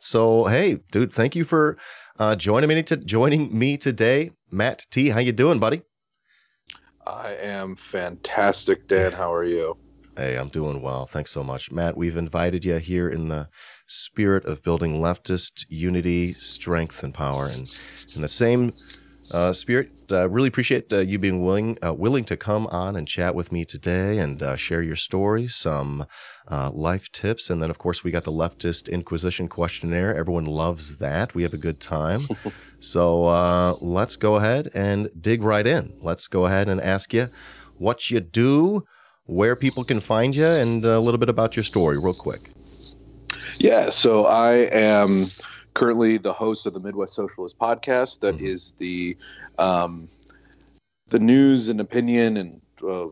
So hey, dude, thank you for uh, joining me to joining me today, Matt T. How you doing, buddy? I am fantastic, Dan. How are you? Hey, I'm doing well. Thanks so much, Matt. We've invited you here in the spirit of building leftist unity, strength, and power, and in the same uh, spirit, uh, really appreciate uh, you being willing uh, willing to come on and chat with me today and uh, share your story, some uh, life tips, and then of course we got the leftist Inquisition questionnaire. Everyone loves that. We have a good time. so let's go ahead and dig right in. Let's go ahead and ask you what you do, where people can find you, and a little bit about your story, real quick. Yeah, so I am currently the host of the Midwest Socialist podcast. That mm-hmm. is the um, the news and opinion and uh, uh,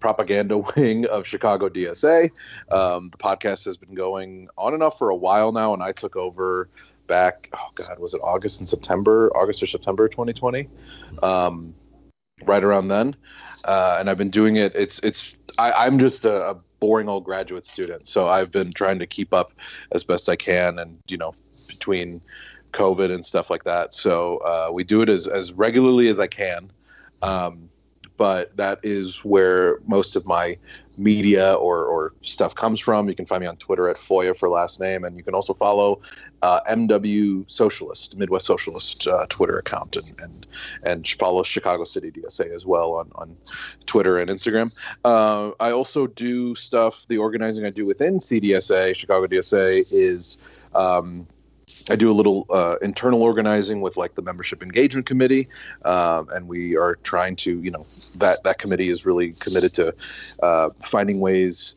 propaganda wing of Chicago DSA. Um, the podcast has been going on and off for a while now, and I took over back. Oh God, was it August and September? August or September 2020? Um, right around then. Uh, and I've been doing it. It's it's I, am just a, a, boring old graduate student, so I've been trying to keep up as best I can, and you know between COVID and stuff like that. So uh, we do it as, as regularly as I can. Um, but that is where most of my media or, or stuff comes from. You can find me on Twitter at FOIA for last name, and you can also follow uh, MW Socialist, Midwest Socialist uh, Twitter account, and, and and follow Chicago City DSA as well on, on Twitter and Instagram. Uh, I also do stuff. The organizing I do within CDSA, Chicago DSA, is um, I do a little uh, internal organizing with like the membership engagement committee, um, and we are trying to, you know, that that committee is really committed to uh, finding ways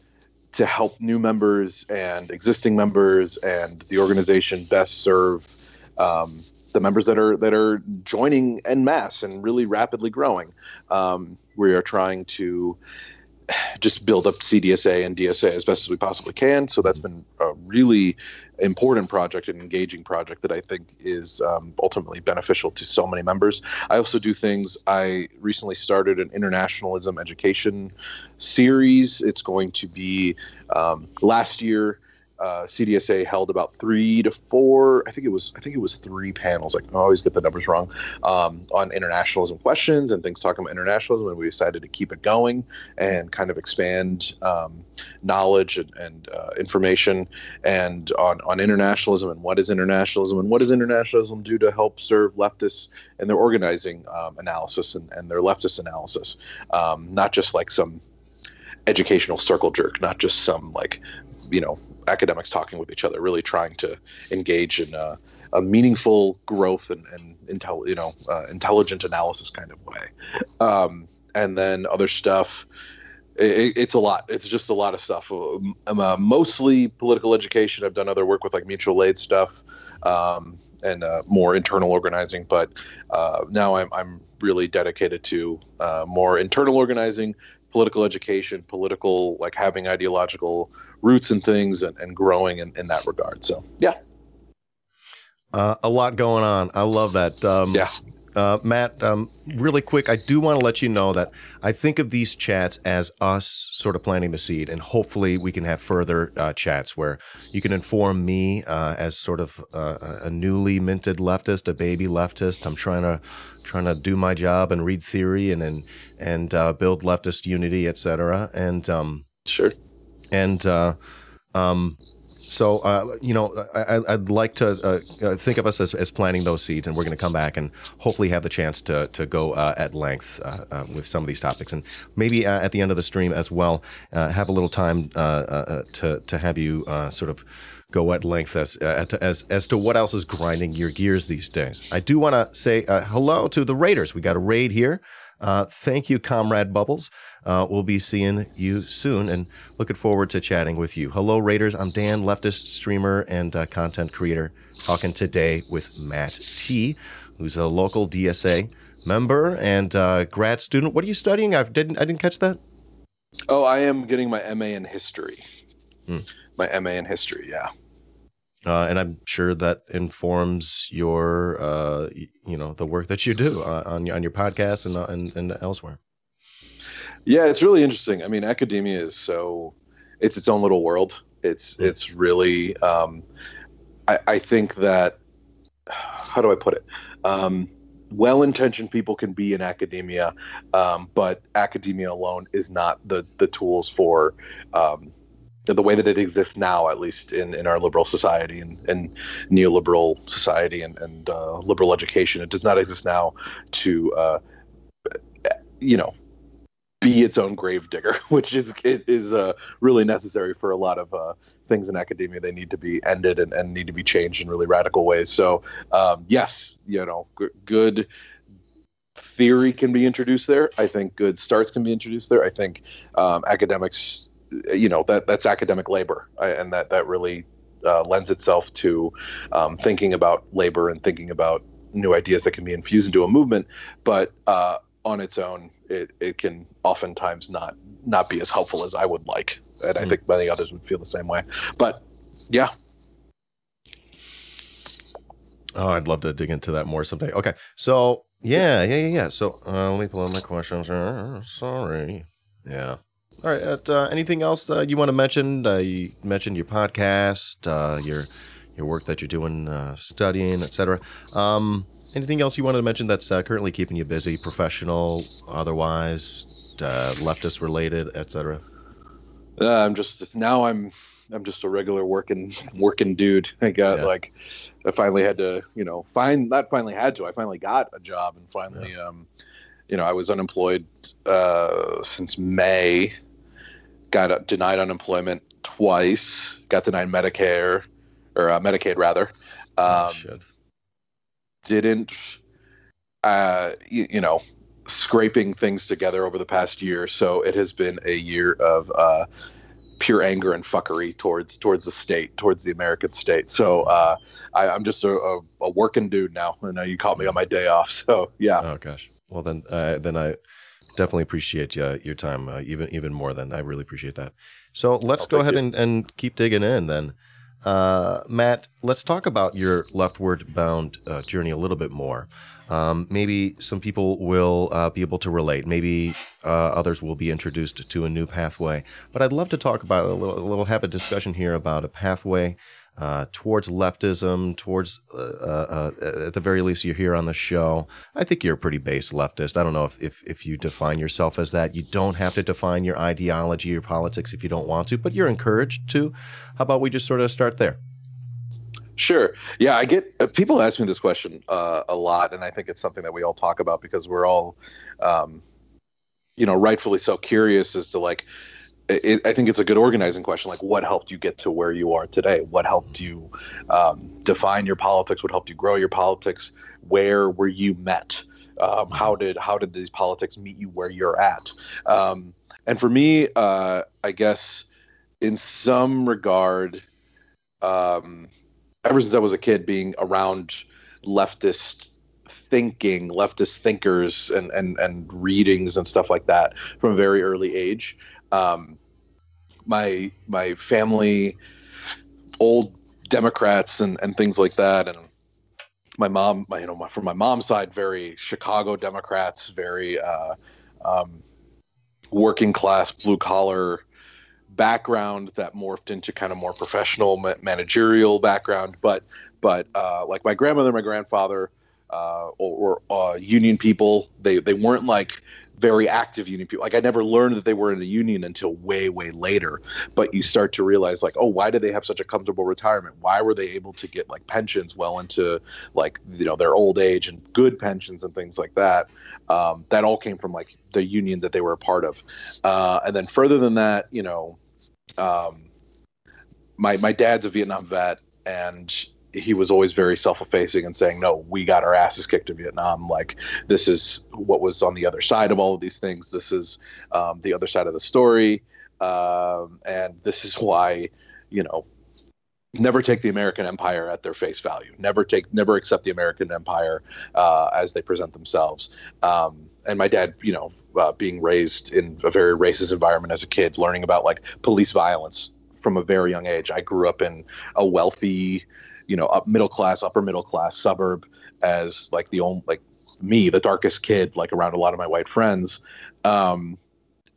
to help new members and existing members and the organization best serve um, the members that are that are joining en masse and really rapidly growing. Um, we are trying to just build up CDSA and DSA as best as we possibly can. So that's been a really important project and engaging project that I think is um, ultimately beneficial to so many members. I also do things. I recently started an internationalism education series. It's going to be um, last year uh, CDSA held about three to four. I think it was. I think it was three panels. Like I always get the numbers wrong um, on internationalism questions and things talking about internationalism. And we decided to keep it going and kind of expand um, knowledge and, and uh, information and on on internationalism and what is internationalism and what does internationalism do to help serve leftists and their organizing um, analysis and, and their leftist analysis, um, not just like some educational circle jerk, not just some like you know academics talking with each other, really trying to engage in a, a meaningful growth and, and intel, you know, uh, intelligent analysis kind of way. Um, and then other stuff. It, it's a lot. It's just a lot of stuff. Um, I'm uh, mostly political education. I've done other work with like mutual aid stuff um, and uh, more internal organizing. But uh, now I'm, I'm really dedicated to uh, more internal organizing, political education, political like having ideological roots and things and, and growing in, in that regard. So yeah. Uh, a lot going on. I love that. Um, yeah. Uh, Matt, um, really quick, I do want to let you know that I think of these chats as us sort of planting the seed, and hopefully we can have further uh, chats where you can inform me uh, as sort of uh, a newly minted leftist, a baby leftist. I'm trying to trying to do my job and read theory and and and uh, build leftist unity, etc. And um, sure and uh, um, so uh, you know I, would like to uh, uh, think of us as, as, planting those seeds, and we're going to come back and hopefully have the chance to to go uh, at length uh, with some of these topics, and maybe at the end of the stream as well have a little time to to have you sort of go at length as, as as to what else is grinding your gears these days. I do want to say hello to the Raiders. We got a raid here. Uh, thank you, Comrade Bubbles. Uh, we'll be seeing you soon and looking forward to chatting with you. Hello, Raiders. I'm Dan, leftist streamer and uh, content creator, talking today with Matt T, who's a local DSA member and uh, grad student. What are you studying? I didn't I didn't catch that. Oh, I am getting my MA in history. Hmm. My MA in history, yeah. Uh, and I'm sure that informs your, uh, you know, the work that you do uh, on on your podcast and, uh, and and elsewhere. Yeah, it's really interesting. I mean, academia is so it's its own little world. It's it's really um, I, I think that how do I put it? Um, well-intentioned people can be in academia, um, but academia alone is not the the tools for um, the way that it exists now, at least in, in our liberal society and, and neoliberal society and, and uh, liberal education. It does not exist now to, uh, you know, be its own grave digger, which is it is uh, really necessary for a lot of uh, things in academia. They need to be ended and, and need to be changed in really radical ways. So um, yes, you know, g- good theory can be introduced there. I think good starts can be introduced there. I think um, academics, you know, that that's academic labor, and that that really uh, lends itself to um, thinking about labor and thinking about new ideas that can be infused into a movement. But uh, on its own, it, it can oftentimes not not be as helpful as I would like, and mm. I hmm. think many others would feel the same way. But yeah. Oh, I'd love to dig into that more someday. Okay, so yeah, yeah, yeah, yeah. So uh, let me pull up my questions. Sorry. Yeah. All right. Uh, anything else uh, you want to mention? Uh, you mentioned your podcast, uh, your your work that you're doing, uh, studying, etc. Um, anything else you wanted to mention that's uh, currently keeping you busy, professional, otherwise, uh, leftist related, etc. Uh, I'm just now I'm I'm just a regular working working dude. I got yeah. like I finally had to you know find not finally had to I finally got a job and finally yeah. um you know I was unemployed uh, since May. Got denied unemployment twice. Got denied Medicare or uh, Medicaid rather. Oh, um, oh, didn't, uh, you, you, know, scraping things together over the past year. So it has been a year of uh, pure anger and fuckery towards towards the state, towards the American state. So uh, I, am just a, a, a, working dude now. I know you caught me on my day off. So yeah. Oh gosh. Well then, uh, then I definitely appreciate uh, your time uh, even even more than I really appreciate that. So let's oh, go ahead and, and keep digging in then. Uh, Matt, let's talk about your leftward bound uh, journey a little bit more. Um, maybe some people will uh, be able to relate. Maybe uh, others will be introduced to a new pathway. But I'd love to talk about a little, a little have a discussion here about a pathway uh, towards leftism, towards, uh, uh, uh, at the very least, you're here on the show. I think you're a pretty base leftist. I don't know if, if, if you define yourself as that. You don't have to define your ideology, your politics if you don't want to, but you're encouraged to. How about we just sort of start there? Sure. Yeah, I get uh, people ask me this question uh, a lot, and I think it's something that we all talk about because we're all, um, you know, rightfully so curious as to like, it, I think it's a good organizing question. Like, what helped you get to where you are today? What helped you um, define your politics? What helped you grow your politics? Where were you met? Um, how did how did these politics meet you where you're at? Um, and for me, uh, I guess in some regard, um, ever since I was a kid, being around leftist thinking, leftist thinkers, and and and readings and stuff like that from a very early age um, my my family, old Democrats and and things like that, and my mom, my, you know, my, from my mom's side, very Chicago Democrats, very uh, um, working class, blue collar background that morphed into kind of more professional managerial background. But but uh, like my grandmother, my grandfather, uh, or, or uh, union people, they they weren't like very active union people. Like I never learned that they were in a union until way, way later. But you start to realize like, oh, why did they have such a comfortable retirement? Why were they able to get like pensions well into like you know their old age and good pensions and things like that? Um, that all came from like the union that they were a part of. Uh, and then further than that, you know, um, my my dad's a Vietnam vet and he was always very self-effacing and saying, "No, we got our asses kicked in Vietnam. Like this is what was on the other side of all of these things. This is um, the other side of the story, um, and this is why, you know, never take the American empire at their face value. Never take, never accept the American empire uh, as they present themselves." Um, and my dad, you know, uh, being raised in a very racist environment as a kid, learning about like police violence from a very young age. I grew up in a wealthy you know up middle class upper middle class suburb as like the only like me the darkest kid like around a lot of my white friends um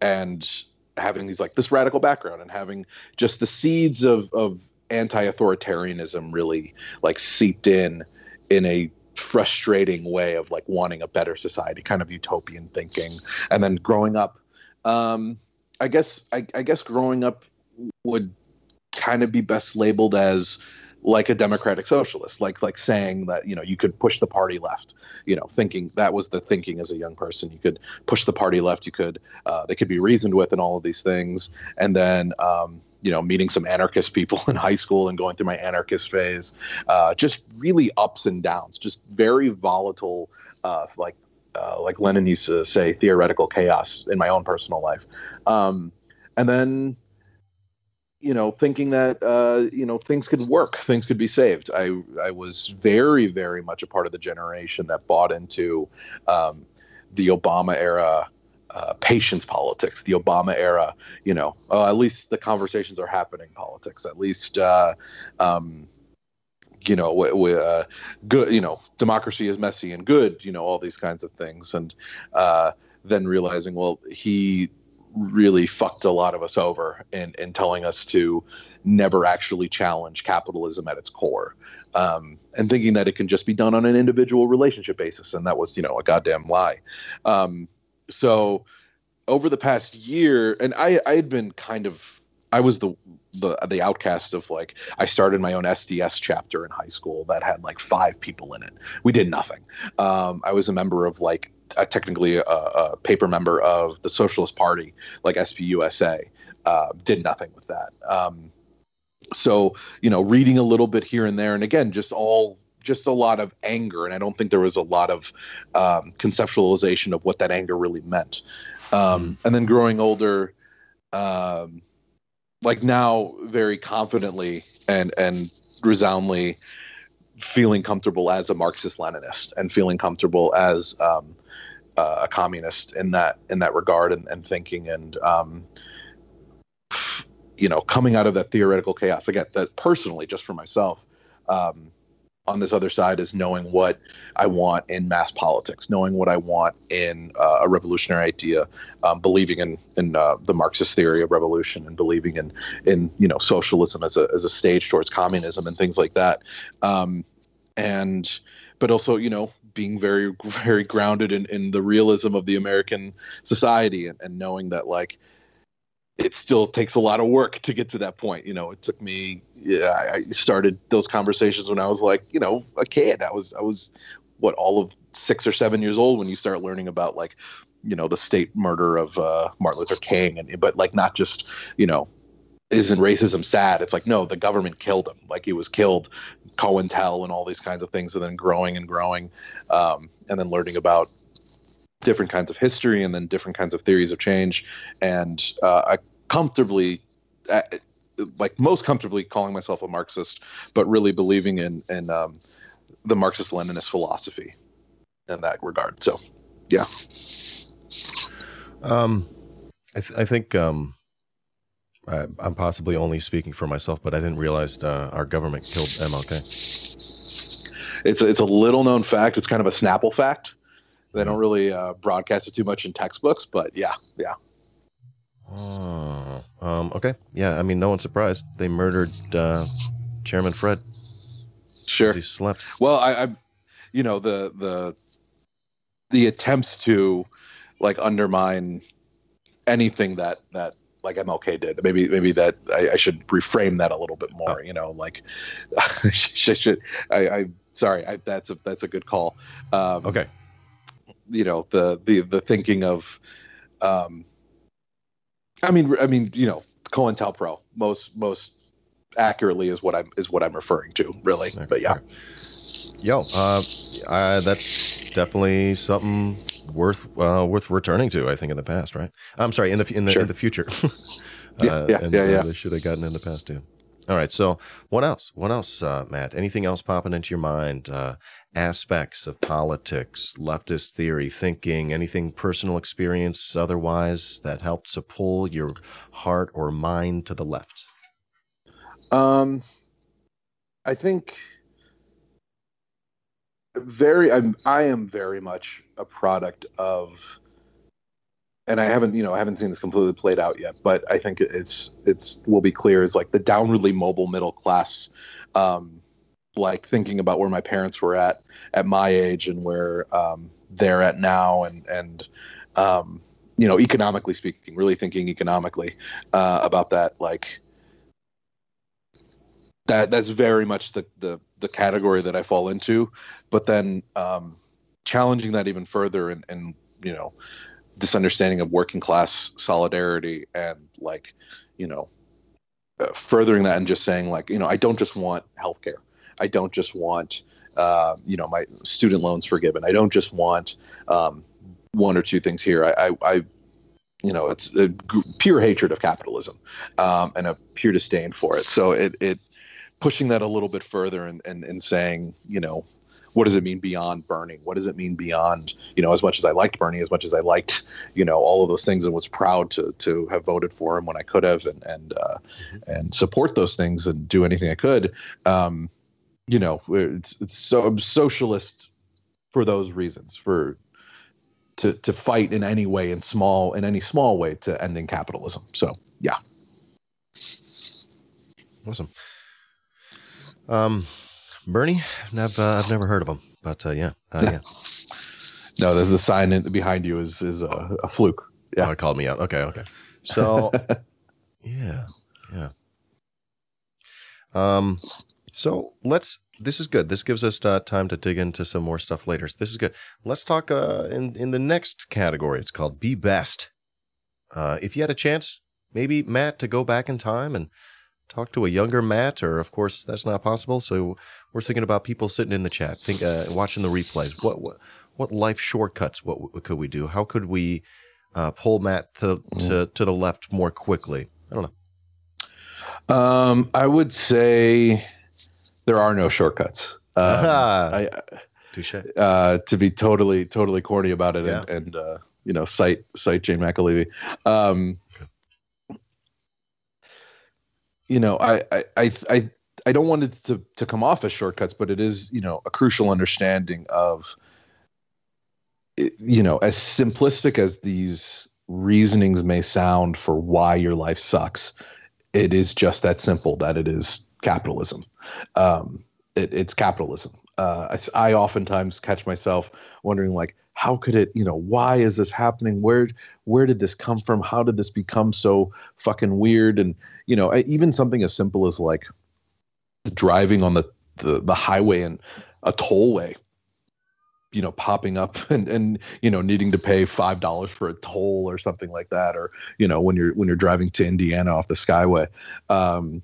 and having these like this radical background and having just the seeds of of anti-authoritarianism really like seeped in in a frustrating way of like wanting a better society, kind of utopian thinking. And then growing up, um, I guess I, I guess growing up would kind of be best labeled as like a democratic socialist like like saying that you know you could push the party left you know thinking that was the thinking as a young person. You could push the party left you could uh, they could be reasoned with and all of these things. And then um, you know meeting some anarchist people in high school and going through my anarchist phase uh, just really ups and downs just very volatile uh, like uh, like lenin used to say theoretical chaos in my own personal life. Um, and then you know, thinking that uh, you know things could work, things could be saved. I I was very very much a part of the generation that bought into um, the Obama era. Uh, patience politics, the Obama era, you know, uh, at least the conversations are happening politics. At least, uh, um, you know, w- uh, good, you know, democracy is messy and good, you know, all these kinds of things. And uh, then realizing, well, he really fucked a lot of us over in, in telling us to never actually challenge capitalism at its core um, and thinking that it can just be done on an individual relationship basis and that was you know a goddamn lie um, so over the past year and i i had been kind of i was the the the outcast of like I started my own SDS chapter in high school that had like five people in it. We did nothing. Um, I was a member of like uh, technically a, a, paper member of the Socialist Party, like SPUSA, uh, did nothing with that. Um, so you know, reading a little bit here and there, and again, just all just a lot of anger, and I don't think there was a lot of um, conceptualization of what that anger really meant. Um, mm. And then growing older, um, like now, very confidently and and resoundly feeling comfortable as a Marxist Leninist and feeling comfortable as um, uh, a communist in that in that regard and, and thinking and um, you know coming out of that theoretical chaos. Again that personally just for myself um, on this other side is knowing what I want in mass politics, knowing what I want in uh, a revolutionary idea, um, believing in in uh, the Marxist theory of revolution, and believing in in you know socialism as a as a stage towards communism and things like that, um, and but also you know being very very grounded in, in the realism of the American society and, and knowing that like it still takes a lot of work to get to that point. You know, it took me. Yeah, I started those conversations when I was like, you know, a kid. I was I was what all of six or seven years old when you start learning about like, you know, the state murder of uh, Martin Luther King, and but like not just you know isn't racism sad? It's like, no, the government killed him. Like he was killed, COINTEL and all these kinds of things, and then growing and growing, um, and then learning about different kinds of history and then different kinds of theories of change. And uh, I comfortably, uh, like most comfortably, calling myself a Marxist, but really believing in in um, the Marxist-Leninist philosophy in that regard. So, yeah. Um, I, th- I think um, I, am possibly only speaking for myself, but I didn't realize uh, our government killed MLK. It's a, it's a little known fact. It's kind of a Snapple fact. They don't really uh, broadcast it too much in textbooks, but yeah, yeah. Oh, um, okay. Yeah, I mean, no one's surprised. They murdered uh, Chairman Fred. Sure. He slept. Well, I, I, you know, the the the attempts to like undermine anything that that like MLK did. Maybe maybe that I, I should reframe that a little bit more. Oh. You know, like should, should I, I sorry, I, that's a that's a good call. Um, okay. You know the the the thinking of, um, I mean I mean you know COINTELPRO most most accurately is what I'm is what I'm referring to really. Okay. But yeah. Yo, uh, uh, that's definitely something worth uh, worth returning to. I think in the past, right? I'm sorry, in the in the sure. in the future. uh, yeah, yeah, and, yeah, uh, yeah. they should have gotten in the past too. All right. So, what else? What else, uh, Matt? Anything else popping into your mind? Uh, aspects of politics, leftist theory, thinking, anything personal experience otherwise that helped to pull your heart or mind to the left? Um, I think very I'm I am very much a product of and I haven't, you know, I haven't seen this completely played out yet, but I think it's it's will be clear is like the downwardly mobile middle class, um, like thinking about where my parents were at at my age and where um, they're at now, and and um, you know, economically speaking, really thinking economically uh, about that, like that that's very much the the the category that I fall into, but then um, challenging that even further and and you know this understanding of working class solidarity and like you know uh, furthering that and just saying like you know i don't just want healthcare. I don't just want uh, you know my student loans forgiven. I don't just want um, one or two things here. I, I, I you know it's a pure hatred of capitalism um, and a pure disdain for it. So it, it pushing that a little bit further and, and, and saying you know what does it mean beyond Bernie? What does it mean beyond, you know, as much as I liked Bernie, as much as I liked, you know, all of those things and was proud to to have voted for him when I could have and and uh, mm-hmm. and support those things and do anything I could. Um, you know, it's it's so I'm socialist for those reasons, for to to fight in any way in small in any small way to ending capitalism. So yeah. Awesome. Um Bernie, I've uh, I've never heard of him, but uh, yeah, uh, yeah. No, the, the sign in, behind you is is a, a fluke. Yeah, oh, it called me out. Okay, okay. So, yeah, yeah. Um, so let's. This is good. This gives us uh, time to dig into some more stuff later. So this is good. Let's talk uh, in in the next category. It's called Be Best. Uh, if you had a chance, maybe Matt, to go back in time and talk to a younger Matt, or of course that's not possible. So we're thinking about people sitting in the chat, think, uh, watching the replays. What what what life shortcuts? What, what could we do? How could we uh, pull Matt to, mm. to to the left more quickly? I don't know. Um, I would say there are no shortcuts. Um, I, Touche. Uh, to be totally totally corny about it, yeah. and, and uh, you know, cite cite Jane McAlevey. Um, you know, I, I, I, I don't want it to, to come off as shortcuts, but it is, you know, a crucial understanding of, you know, as simplistic as these reasonings may sound for why your life sucks, it is just that simple that it is capitalism. Um, it, it's capitalism. Uh, I, I oftentimes catch myself wondering, like, how could it you know why is this happening? Where where did this come from? How did this become so fucking weird? And you know even something as simple as like driving on the the, the highway and a tollway you know popping up and and you know needing to pay five dollars for a toll or something like that or you know when you're when you're driving to indiana off the skyway um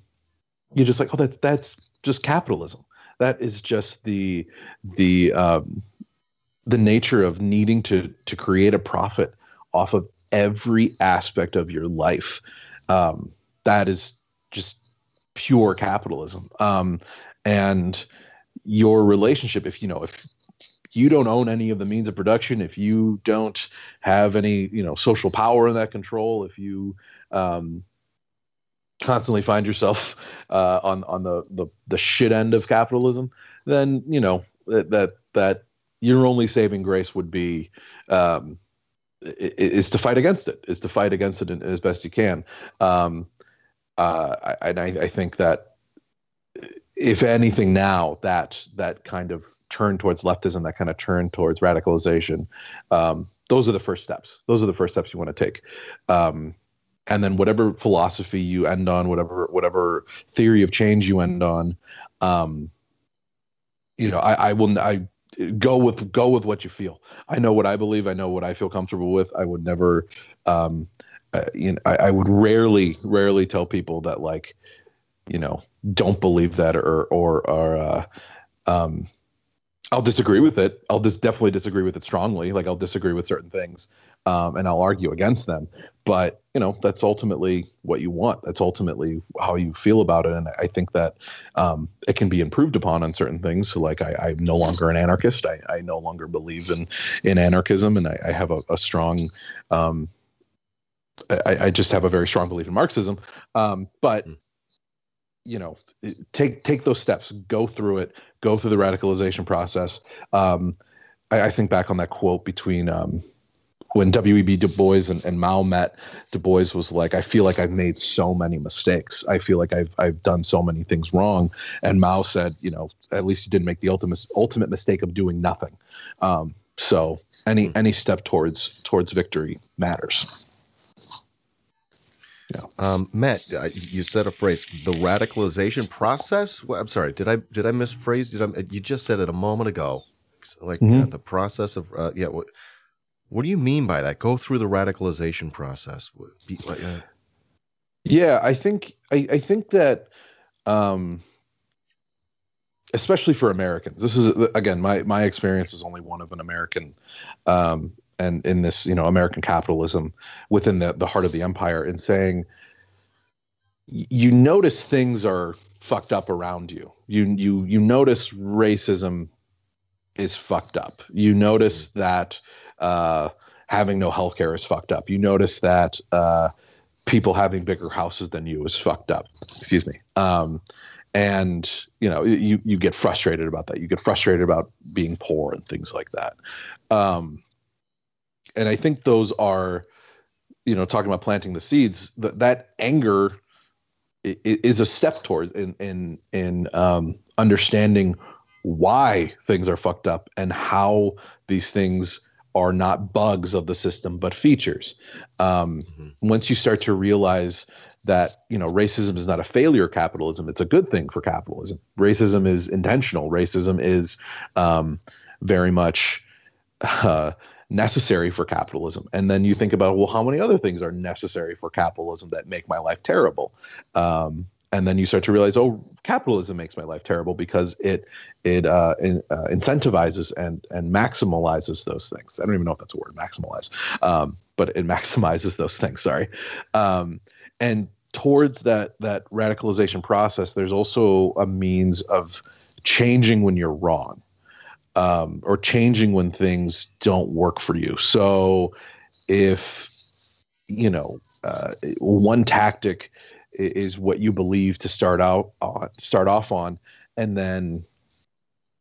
you're just like oh that that's just capitalism. That is just the the um the nature of needing to to create a profit off of every aspect of your life. Um, that is just pure capitalism. Um, and your relationship if you know if you don't own any of the means of production if you don't have any you know social power in that control if you um, constantly find yourself uh, on on the, the the shit end of capitalism then you know that that that your only saving grace would be um, is to fight against it, is to fight against it as best you can. Um, uh, and I, I, think that if anything now, that that kind of turn towards leftism, that kind of turn towards radicalization, um, those are the first steps. Those are the first steps you want to take. Um, and then whatever philosophy you end on, whatever whatever theory of change you end on, um, you know, I, I will I go with go with what you feel. I know what I believe. I know what I feel comfortable with. I would never, um, uh, you know, I, I, would rarely, rarely tell people that like, you know, don't believe that or or or uh, um, I'll disagree with it. I'll just definitely disagree with it strongly. Like I'll disagree with certain things, um, and I'll argue against them. But you know, that's ultimately what you want. That's ultimately how you feel about it. And I think that um, it can be improved upon on certain things. So, like, I, am no longer an anarchist. I, I, no longer believe in in anarchism, and I, I have a, a strong. Um, I, I, just have a very strong belief in Marxism. Um, but mm you know take take those steps go through it go through the radicalization process um, I, I, think back on that quote between um, when W.E.B. Du Bois and, and Mao met, Du Bois was like, I feel like I've made so many mistakes. I feel like I've I've done so many things wrong. And Mao said, you know, at least you didn't make the ultimate ultimate mistake of doing nothing. Um, so any any step towards towards victory matters. Yeah. Um, Matt, you said a phrase, the radicalization process. Well, I'm sorry, did I did I misphrase? Did I? You just said it a moment ago, like mm-hmm. uh, the process of uh, yeah. What, what do you mean by that? Go through the radicalization process. Uh, yeah, I think I, I think that, um, especially for Americans, this is again my my experience is only one of an American, um, and in this you know American capitalism within the the heart of the empire, in saying you notice things are fucked up around you. You you you notice racism is fucked up. You notice that uh, having no health care is fucked up. You notice that uh, people having bigger houses than you is fucked up. Excuse me. Um, and you know you you get frustrated about that. You get frustrated about being poor and things like that. Um, and I think those are, you know, talking about planting the seeds. That that anger is a step towards in in in um, understanding why things are fucked up and how these things are not bugs of the system but features. Um, mm-hmm. once you start to realize that you know racism is not a failure of capitalism it's a good thing for capitalism. Racism is intentional. Racism is um, very much uh, necessary for capitalism. And then you think about well how many other things are necessary for capitalism that make my life terrible? Um, and then you start to realize, oh, capitalism makes my life terrible because it it uh, in, uh, incentivizes and and maximalizes those things. I don't even know if that's a word, maximize, um, but it maximizes those things. Sorry, um, and towards that that radicalization process, there's also a means of changing when you're wrong, um, or changing when things don't work for you. So, if you know uh, one tactic is what you believe to start out on, start off on, and then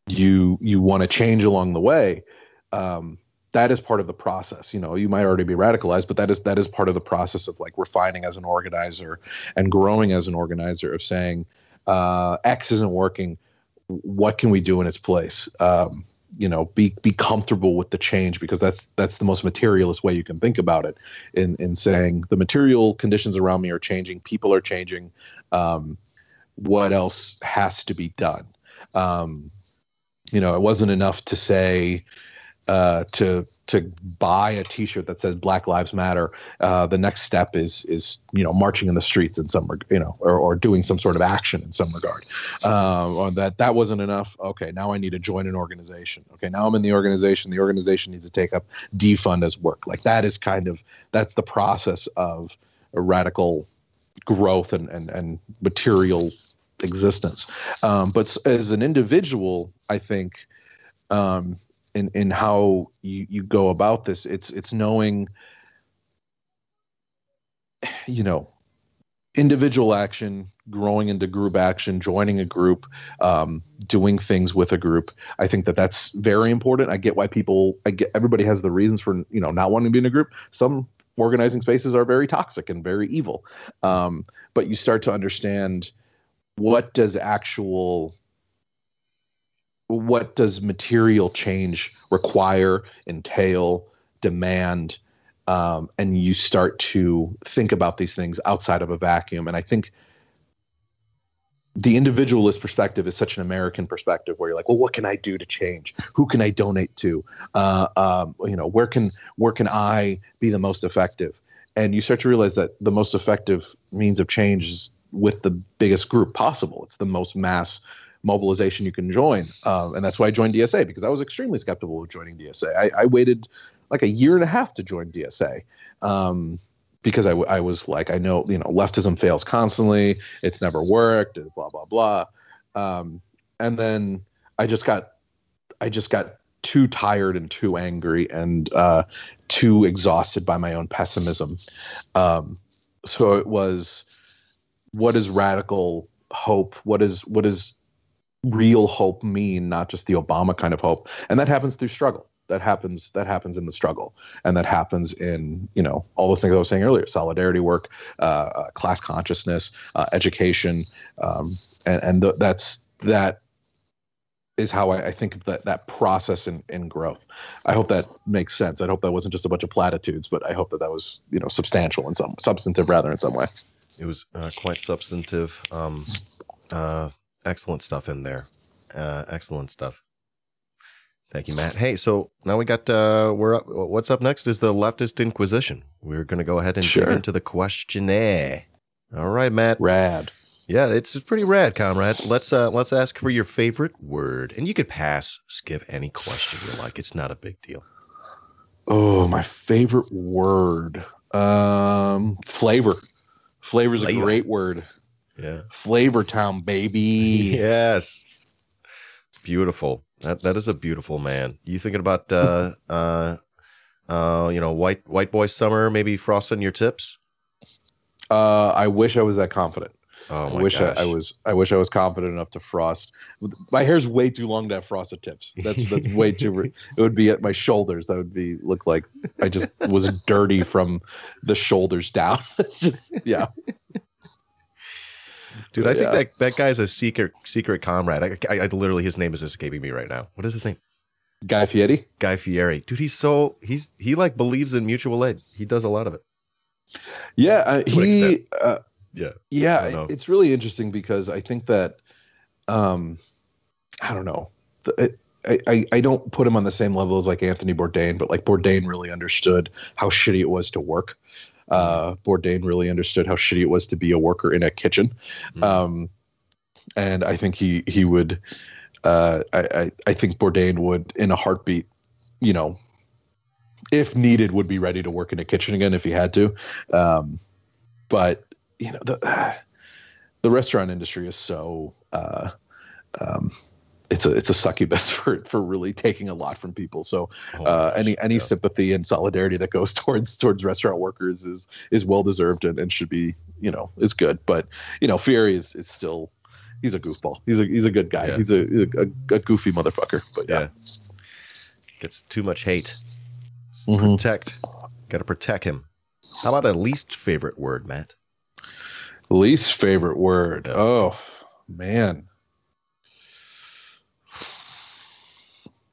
you you want to change along the way. Um, that is part of the process. You know, you might already be radicalized, but that is that is part of the process of like refining as an organizer and growing as an organizer of saying uh, X isn't working. What can we do in its place? Um, you know be be comfortable with the change because that's that's the most materialist way you can think about it in in saying the material conditions around me are changing people are changing um, what else has to be done? Um, you know it wasn't enough to say uh, to to buy a T-shirt that says Black Lives Matter, uh, the next step is is you know marching in the streets in some you know or, or doing some sort of action in some regard. Um, or that that wasn't enough. Okay, now I need to join an organization. Okay, now I'm in the organization. The organization needs to take up defund as work. Like that is kind of that's the process of radical growth and and and material existence. Um, but as an individual, I think. Um, in in how you you go about this. It's it's knowing, you know, individual action, growing into group action, joining a group, um, doing things with a group. I think that that's very important. I get why people, I get everybody has the reasons for you know not wanting to be in a group. Some organizing spaces are very toxic and very evil, um, but you start to understand what does actual what does material change require, entail, demand? Um, and you start to think about these things outside of a vacuum. And I think the individualist perspective is such an American perspective where you're like, well, what can I do to change? Who can I donate to? Uh, um, you know, where can where can I be the most effective? And you start to realize that the most effective means of change is with the biggest group possible. It's the most mass mobilization you can join. Um, and that's why I joined DSA because I was extremely skeptical of joining DSA. I, I waited like a year and a half to join DSA um, because I, I was like, I know, you know, leftism fails constantly. It's never worked, blah, blah, blah. Um, and then I just got, I just got too tired and too angry and uh, too exhausted by my own pessimism. Um, so it was, what is radical hope? What is what is real hope mean, not just the Obama kind of hope. And that happens through struggle. that happens that happens in the struggle and that happens in you know all those things i was saying earlier solidarity work uh, uh, class consciousness uh, education um, and and th- that's that is how I, I, think that that process in, in growth. I hope that makes sense. I hope that wasn't just a bunch of platitudes, but I hope that that was you know substantial in some substantive rather in some way. It was uh, quite substantive. Um, uh, excellent stuff in there. Uh, excellent stuff. Thank you, Matt. Hey, so now we got uh, we're up. What's up next is the leftist inquisition. We're going to go ahead and sure. dig into the questionnaire. All right, Matt. Rad. Yeah, it's pretty rad, comrade. Let's uh, let's ask for your favorite word, and you could pass, skip any question you like. It's not a big deal. Oh, my favorite word. Um, flavor. Flavor's flavor. a great word. Yeah. Flavor Town, baby. yes. Beautiful. That that is a beautiful man. You thinking about uh uh uh you know white white boy summer maybe frosting your tips? Uh, I wish I was that confident. Oh I wish I, I, was. I wish I was confident enough to frost. My hair's way too long to have frosted tips. That's that's way too. It would be at my shoulders. That would be look like I just was dirty from the shoulders down. It's just yeah. Dude, I think that that guy's a secret secret comrade. I, I, I, literally his name is escaping me right now. What is his name? Guy Fieri. Guy Fieri. Dude, he's so he's he like believes in mutual aid. He does a lot of it. Yeah, uh, he. Uh, yeah. Yeah, it's really interesting because I think that, um, I don't know. The, I, I, I don't put him on the same level as like Anthony Bourdain, but like Bourdain really understood how shitty it was to work. Uh, Bourdain really understood how shitty it was to be a worker in a kitchen. Mm-hmm. Um, and I think he he would, uh, I, I, I think Bourdain would in a heartbeat, you know, if needed, would be ready to work in a kitchen again if he had to. Um, but you know the uh, the restaurant industry is so uh, um, it's a it's a succubus for for really taking a lot from people. So oh uh, any any yeah. sympathy and solidarity that goes towards towards restaurant workers is is well deserved and, and should be you know is good. But you know Fieri is is still he's a goofball. He's a he's a good guy. Yeah. He's a, a, a goofy motherfucker. But yeah. yeah. gets too much hate. Mm-hmm. Protect. Got to protect him. How about a least favorite word, Matt? Least favorite word. Oh man.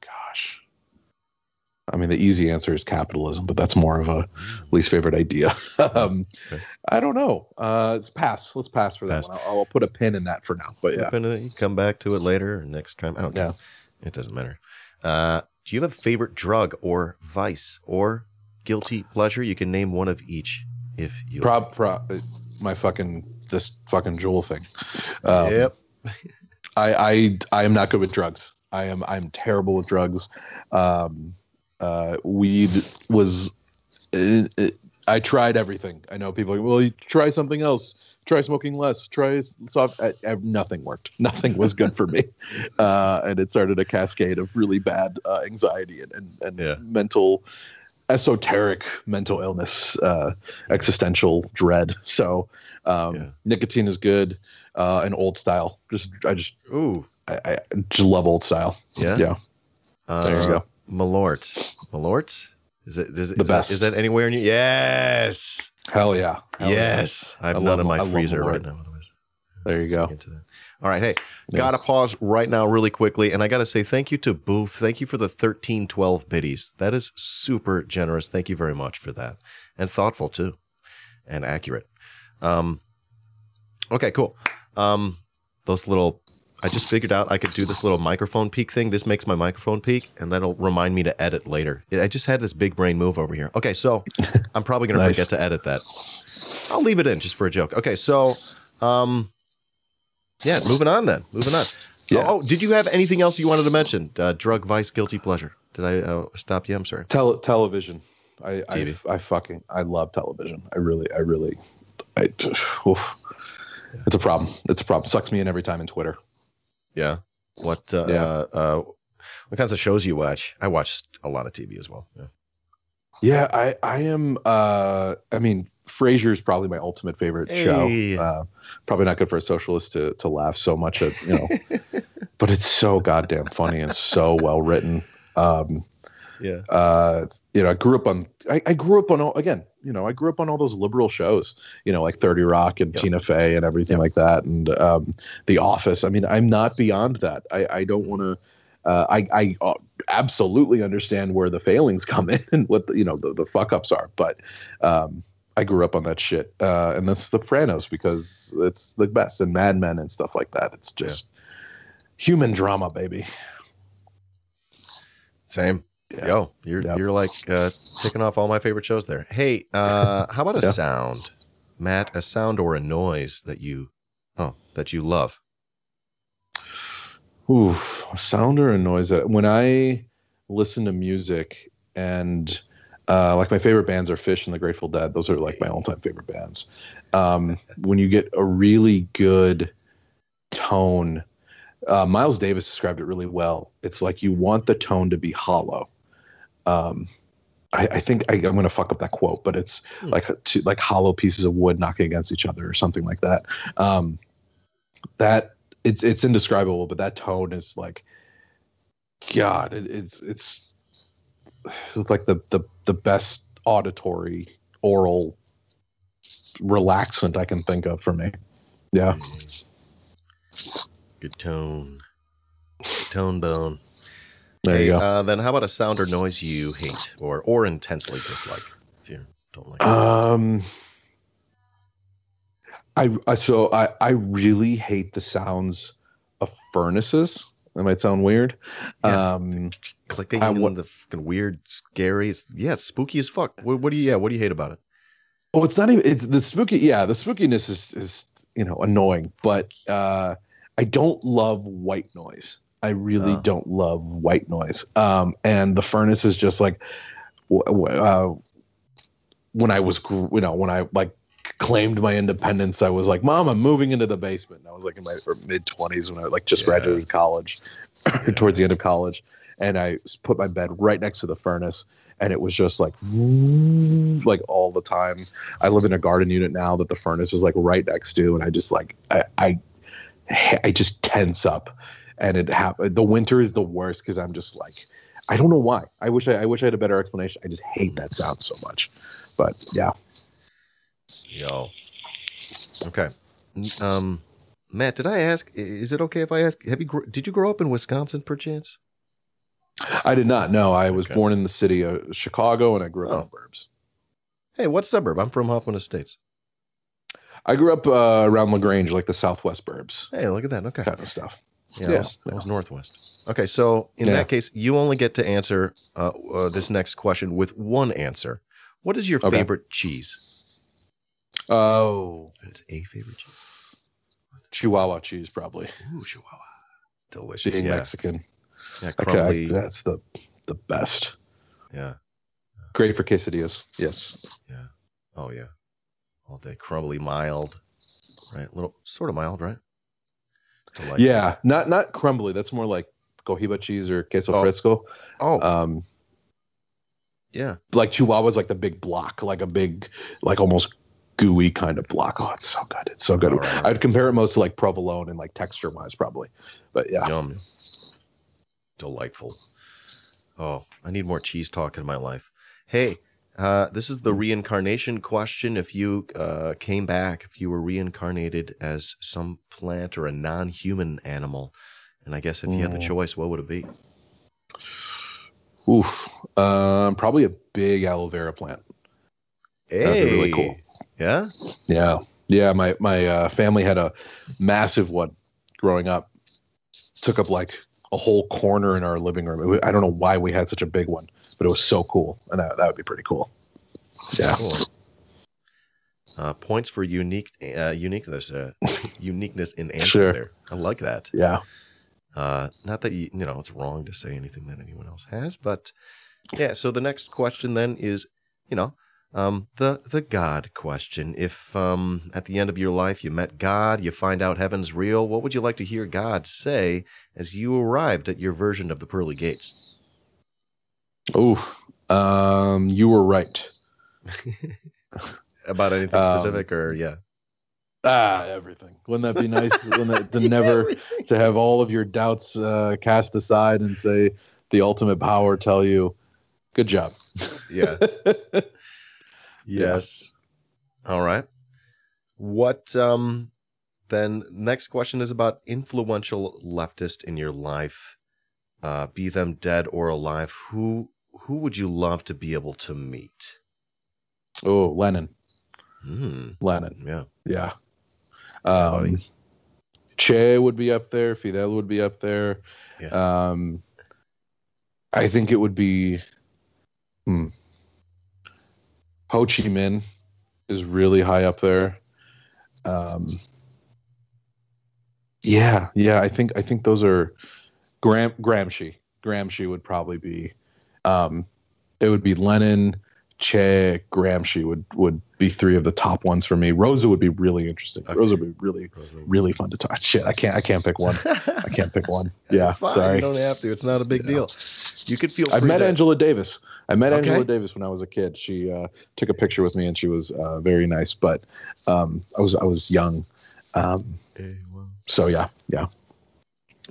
Gosh. I mean, the easy answer is capitalism, but that's more of a least favorite idea. um, okay. I don't know. Uh, it's pass. Let's pass for pass. that one. I'll, I'll, put a pin in that for now. But yeah, you come back to it later or next time. I don't care. Yeah. It doesn't matter. Uh, do you have a favorite drug or vice or guilty pleasure? You can name one of each if you. Prob, prob my fucking this fucking Juul thing. Um, yep. I I I am not good with drugs. I am I'm terrible with drugs. Um, uh, weed was. It, it, I tried everything. I know people. Are, well, you try something else. Try smoking less. Try soft. I, I, nothing worked. Nothing was good for me, uh, and it started a cascade of really bad uh, anxiety and and, and yeah. mental esoteric mental illness, uh, existential dread. So um, yeah. nicotine is good uh, and old style. Just I just ooh I, I just love old style. Yeah, yeah. Uh, there you go. Malort, Malort. Is it is, the is best? That, is that anywhere in you? Yes. Hell yeah. Hell yes. Yeah. I have I none in my I freezer right now. There you go. All right. Hey, yeah. got to pause right now, really quickly. And I got to say thank you to Boof. Thank you for the 1312 biddies. That is super generous. Thank you very much for that. And thoughtful, too, and accurate. Um, okay, cool. Um, those little, I just figured out I could do this little microphone peak thing. This makes my microphone peak, and that'll remind me to edit later. I just had this big brain move over here. Okay, so I'm probably going nice. to forget to edit that. I'll leave it in just for a joke. Okay, so. Um, yeah, moving on then. Moving on. Yeah. Oh, did you have anything else you wanted to mention? Uh, drug, vice, guilty pleasure. Did I uh, stop you? I'm sorry. Tele- television. I, I, I fucking I love television. I really I really I, oof. It's a problem. It's a problem. Sucks me in every time in Twitter. Yeah. What uh, yeah. Uh, what kinds of shows you watch? I watch a lot of TV as well. Yeah. Yeah, I I am uh I mean Frasier is probably my ultimate favorite hey. show. Uh, probably not good for a socialist to to laugh so much at, you know, but it's so goddamn funny and so well written. Um, Yeah. Uh, you know, I grew up on. I, I grew up on all again. You know, I grew up on all those liberal shows. You know, like Thirty Rock and Yep. Tina Fey and everything Yep. like that, and um, The Office. I mean, I'm not beyond that. I, I don't want to. Uh, I I uh, absolutely understand where the failings come in and what the, you know the, the fuck ups are, but um, I grew up on that shit, uh, and that's The Sopranos because it's the best, and Mad Men and stuff like that. It's just human drama, baby. Same. Yeah. Yo, you're Yep. you're like uh, ticking off all my favorite shows there. Hey, uh, how about a Yeah. sound, Matt? A sound or a noise that you, oh, that you love? Ooh, a sound or a noise that when I listen to music and uh, like my favorite bands are Phish and the Grateful Dead. Those are like my all-time favorite bands. Um, when you get a really good tone, uh, Miles Davis described it really well. It's like you want the tone to be hollow. Um, I, I think I, I'm going to fuck up that quote, but it's Hmm. like two, like hollow pieces of wood knocking against each other or something like that. Um, that it's it's indescribable, but that tone is like, God, it, it's it's it's like the the the best auditory oral relaxant I can think of for me. Yeah. Good tone. Good tone bone. There hey, you go. Uh, then how about a sound or noise you hate or or intensely dislike? If you don't like. it? Um, I, I so I I really hate the sounds of furnaces. That might sound weird. Yeah. Um, Clicking I and the fucking weird, scary. Yeah, spooky as fuck. What, what do you? Yeah, what do you hate about it? oh, it's not even it's the spooky. Yeah, the spookiness is is you know annoying, but uh, I don't love white noise. I really Oh. don't love white noise. Um, and the furnace is just like uh, when I was you know when I like claimed my independence, I was like, "Mom, I'm moving into the basement." And I was like in my mid twenties when I like just Yeah. graduated college, towards the end of college, and I put my bed right next to the furnace, and it was just like like all the time. I live in a garden unit now that the furnace is like right next to, and I just like I I, I just tense up, and it happened. The winter is the worst because I'm just like. I don't know why. I wish I, I wish I had a better explanation. I just hate that sound so much. But yeah, Yo. Okay. Um, Matt, did I ask? Is it okay if I ask? Have you? gr- Did you grow up in Wisconsin, perchance? I did not know. I was Okay. born in the city of Chicago, and I grew up in Oh. the burbs. Hey, what suburb? I'm from Hoffman Estates. I grew up uh, around La Grange, like the Southwest burbs, Hey, look at that. Okay. kind of stuff. Yeah, I Yeah, was, I was northwest. Okay, so in Yeah. that case, you only get to answer uh, uh, this next question with one answer. What is your Okay. favorite cheese? Oh, It's a favorite cheese. Chihuahua cheese, probably Ooh, Chihuahua. Delicious. being yeah. Mexican. yeah, Okay, crumbly. that's the the best. yeah. Great for quesadillas. Yes. Yeah. Oh yeah. All day. Crumbly, mild. Right? A little sort of mild, right? Delightful. Yeah, not not crumbly. That's more like cotija cheese or queso Oh. fresco. Oh, Um, yeah. like Chihuahua's like the big block, like a big, like almost gooey kind of block. Oh, it's so good. It's so good. Right. I'd compare it most to like provolone and like texture wise, probably. But yeah. Yum. Delightful. Oh, I need more cheese talk in my life. Hey, uh, this is the reincarnation question. If you uh, came back, if you were reincarnated as some plant or a non human animal, and I guess if you had the Mm. choice, what would it be? Oof. Um, probably a big aloe vera plant. That'd be really cool. Yeah? Yeah. Yeah. My my uh, family had a massive one growing up. Took up like a whole corner in our living room. I don't know why we had such a big one, but it was so cool, and that that would be pretty cool. Yeah. Cool. Uh, points for unique uh, uniqueness, uh, uniqueness in answer. Sure. There, I like that. Yeah. Uh, not that you, you know it's wrong to say anything that anyone else has, but yeah. So the next question then is, you know, um, the the God question. If um, at the end of your life you met God, you find out heaven's real, what would you like to hear God say as you arrived at your version of the pearly gates? Oh, um, you were right. About anything Um, specific, or yeah, Ah, everything. Wouldn't that be nice? That, to never to have all of your doubts uh, cast aside and say the ultimate power tell you Good job. Yeah. yes. All right. What um then next question is about influential leftist in your life. Uh be them dead or alive. Who who would you love to be able to meet? Oh, Lenin. Mm, Lenin. yeah. Yeah. Yeah, Um, che would be up there. Fidel would be up there. Yeah. Um, I think it would be. Hmm. Ho Chi Minh is really high up there. Um, yeah, yeah. I think I think those are Gram Gramsci. Gramsci would probably be. Um, it would be Lenin, Che, Gramsci would would be three of the top ones for me. Rosa would be really interesting. Okay. Rosa would be really really fun to talk. Shit, I can't I can't pick one. I can't pick one. Yeah, sorry. You don't have to. It's not a big deal. You could feel free I met to, Angela Davis. I met Okay. Angela Davis when I was a kid. She uh, took a picture with me, and she was uh, very nice. But um, I was I was young, um, so yeah, yeah.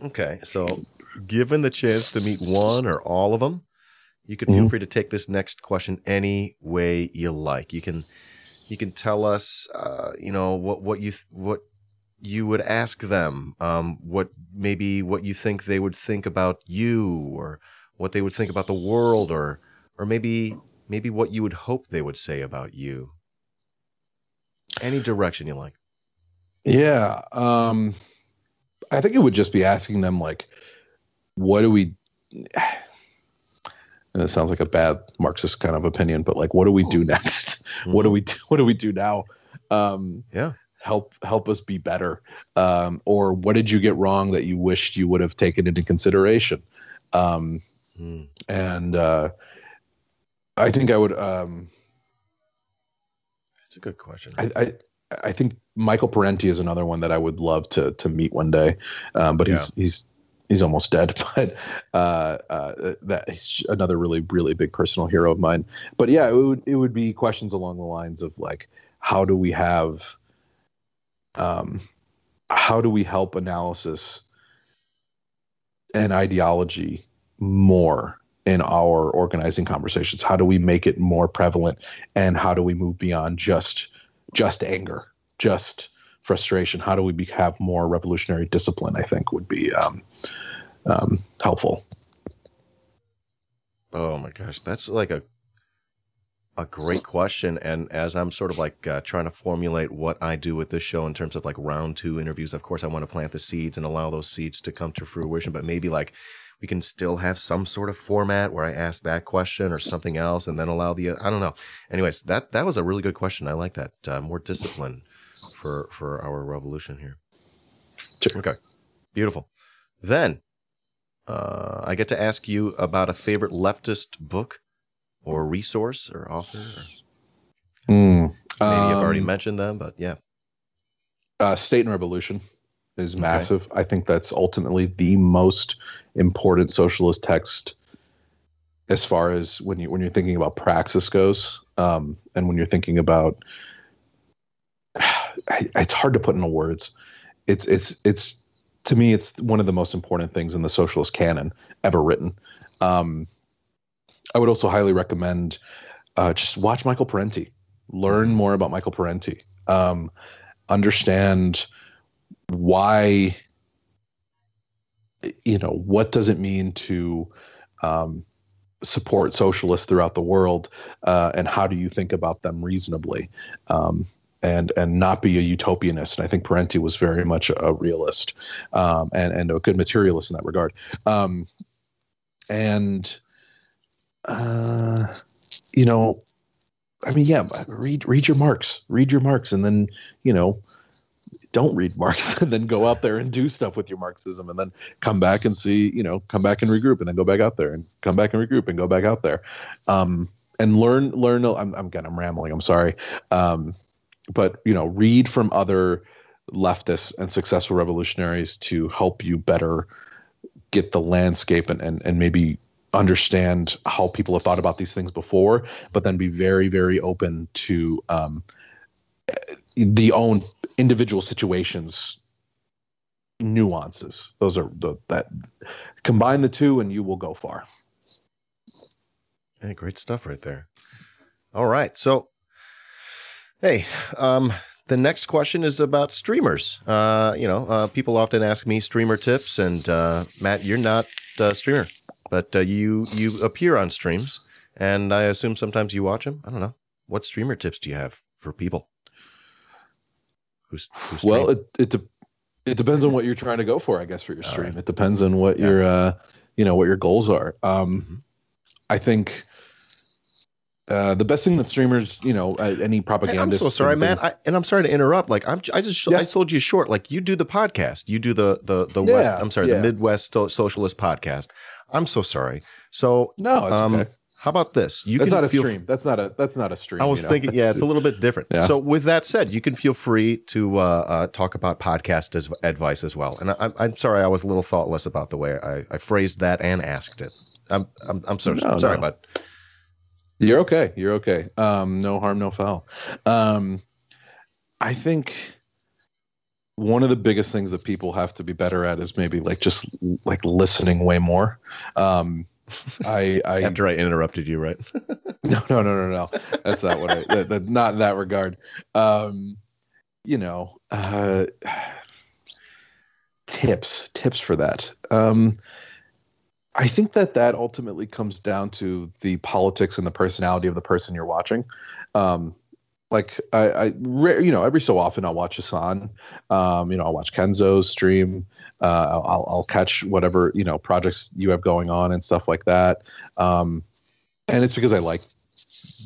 Okay, so given the chance to meet one or all of them, you can feel Mhm. free to take this next question any way you like. You can you can tell us, uh, you know, what what you th- what you would ask them, um, what maybe what you think they would think about you, or what they would think about the world, or or maybe maybe what you would hope they would say about you. Any direction you like. Yeah. Um, I think it would just be asking them like, what do we? And it sounds like a bad Marxist kind of opinion, but like, what do we do next? What do we do? What do we do now? Um, Yeah. Help help us be better. Um, or what did you get wrong that you wished you would have taken into consideration? Um, Mm. and uh, I think I would. Um, That's a good question. I, I I think Michael Parenti is another one that I would love to to meet one day, um, but he's he's he's almost dead. But uh, uh, that he's another really really big personal hero of mine. But yeah, it would it would be questions along the lines of like, how do we have, um, how do we help analysis and ideology more in our organizing conversations? How do we make it more prevalent, and how do we move beyond just just anger, just frustration? How do we be, have more revolutionary discipline? I think would be um, um, helpful. Oh my gosh, that's like a a great question. And as I'm sort of like uh, trying to formulate what I do with this show in terms of like round two interviews, of course, I want to plant the seeds and allow those seeds to come to fruition. But maybe like we can still have some sort of format where I ask that question or something else, and then allow the I don't know. Anyways, that that was a really good question. I like that. Uh, more discipline for for our revolution here. Sure. Okay, beautiful. Then uh, I get to ask you about a favorite leftist book or resource or author. Or maybe I've already Um, mentioned them, but yeah. uh, State and Revolution is Okay. massive. I think that's ultimately the most important socialist text as far as when you when you're thinking about praxis goes, um, and when you're thinking about. I, it's hard to put into words. It's it's it's to me it's one of the most important things in the socialist canon ever written. Um, I would also highly recommend uh, just watch Michael Parenti, learn Mhm. more about Michael Parenti, um, understand why you know what does it mean to um, support socialists throughout the world uh, and how do you think about them reasonably um, and and not be a utopianist and i think parenti was very much a, realist um, and and a good materialist in that regard um, and uh, you know i mean yeah read read your marks read your marks and then you know don't read Marx and then go out there and do stuff with your Marxism and then come back and see, you know, come back and regroup and then go back out there and come back and regroup and go back out there. Um, and learn, learn, I'm, I'm again, I'm rambling. I'm sorry. Um, but you know, read from other leftists and successful revolutionaries to help you better get the landscape and, and, and maybe understand how people have thought about these things before, but then be very, very open to, um, the own individual situations nuances those are the that combine the two and you will go far Yeah, great stuff right there. All right. So, hey, um, the next question is about streamers. Uh, you know, uh, people often ask me streamer tips, and uh, Matt, you're not a streamer, but uh, you you appear on streams, and I assume sometimes you watch them. I don't know. What streamer tips do you have for people? Who's, who's well, it it, de- it depends on what you're trying to go for, I guess, for your stream. Right. It depends on what yeah. your uh, you know what your goals are. Um, mm-hmm. I think uh, the best thing that streamers, you know, uh, any propaganda. I'm so sorry, man, I, and I'm sorry to interrupt. Like, I'm, I just, yeah. I sold you short. Like, you do the podcast, you do the the the yeah, West. I'm sorry, yeah. the Midwest Socialist podcast. I'm so sorry. So no, um, okay. How about this? You that's can not a feel stream. That's not a that's not a stream. I was thinking, yeah, it's a little bit different. So with that said, you can feel free to uh, uh, talk about podcast as advice as well. And I, am sorry, I was a little thoughtless about the way I, I phrased that and asked it. I'm I'm, I'm so no, sorry, no. but you're okay. You're okay. Um, no harm, no foul. Um, I think one of the biggest things that people have to be better at is maybe like just like listening way more. Um, I, I after I interrupted you, right? no, no, no, no, no. That's not what I. That, that, not in that regard. Um, you know, uh, tips, tips for that. Um, I think that that ultimately comes down to the politics and the personality of the person you're watching. Um, like I, I, you know, every so often I'll watch Hasan. Um, you know, I'll watch Kenzo's stream. Uh, I'll, I'll catch whatever you know projects you have going on and stuff like that. Um, and it's because I like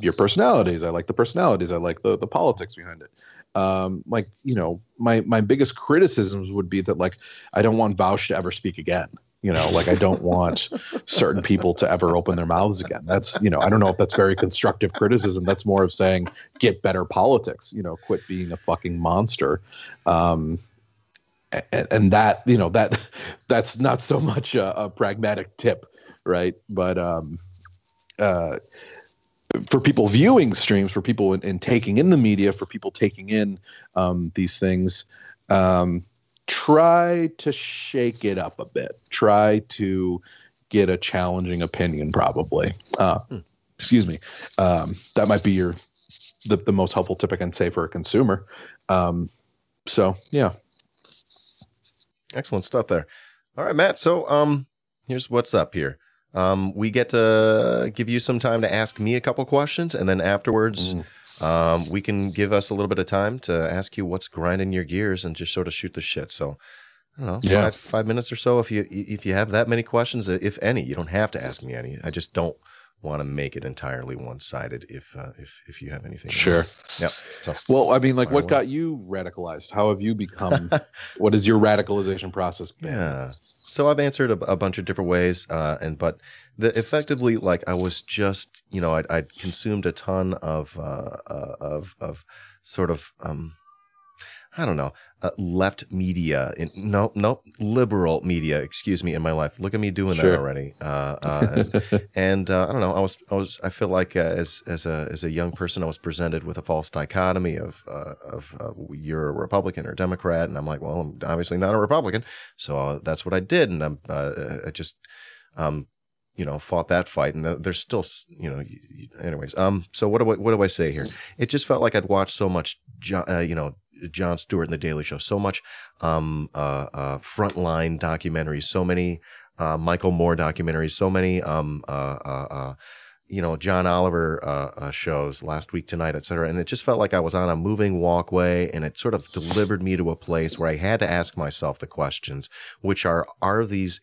your personalities. I like the personalities. I like the the politics behind it. Um, like you know, my my biggest criticisms would be that like I don't want Vaush to ever speak again you know like i don't want certain people to ever open their mouths again. That's you know i don't know if that's very constructive criticism. That's more of saying get better politics you know quit being a fucking monster. Um and, that you know that that's not so much a, a pragmatic tip right? But um uh for people viewing streams for people in, in taking in the media for people taking in um these things um try to shake it up a bit. Try to get a challenging opinion, probably. Uh, hmm. Excuse me. Um, that might be your the, the most helpful tip I can say for a consumer. Um, so yeah. Excellent stuff there. All right, Matt. So um, here's what's up here. Um, we get to give you some time to ask me a couple questions, and then afterwards. Mm um, we can give us a little bit of time to ask you what's grinding your gears and just sort of shoot the shit. So, I don't know, yeah. five, five minutes or so. If you if you have that many questions, uh, if any, you don't have to ask me any. I just don't want to make it entirely one sided. If uh, if if you have anything, sure, yeah. So, well, I mean, like, what got you radicalized? How have you become? what is your radicalization process? Been? Yeah. So I've answered a, a bunch of different ways, uh, and but the effectively like I was just you know I'd, I'd consumed a ton of uh, uh, of of sort of um, I don't know uh, left media in no no liberal media excuse me in my life. Look at me doing sure. that already. Uh, uh, and, and uh, I don't know I was I was I feel like uh, as as a as a young person I was presented with a false dichotomy of uh, of you're a Republican or Democrat and I'm like well I'm obviously not a Republican so that's what I did and I'm I just um, you know fought that fight and there's still you know anyways um so what do I what do I say here? It just felt like I'd watched so much uh, you know Jon Stewart in the Daily Show so much um uh, uh frontline documentaries so many uh, Michael Moore documentaries so many um uh uh, uh you know John Oliver shows last week tonight, etc. And it just felt like I was on a moving walkway, and it sort of delivered me to a place where I had to ask myself the questions, which are: Are these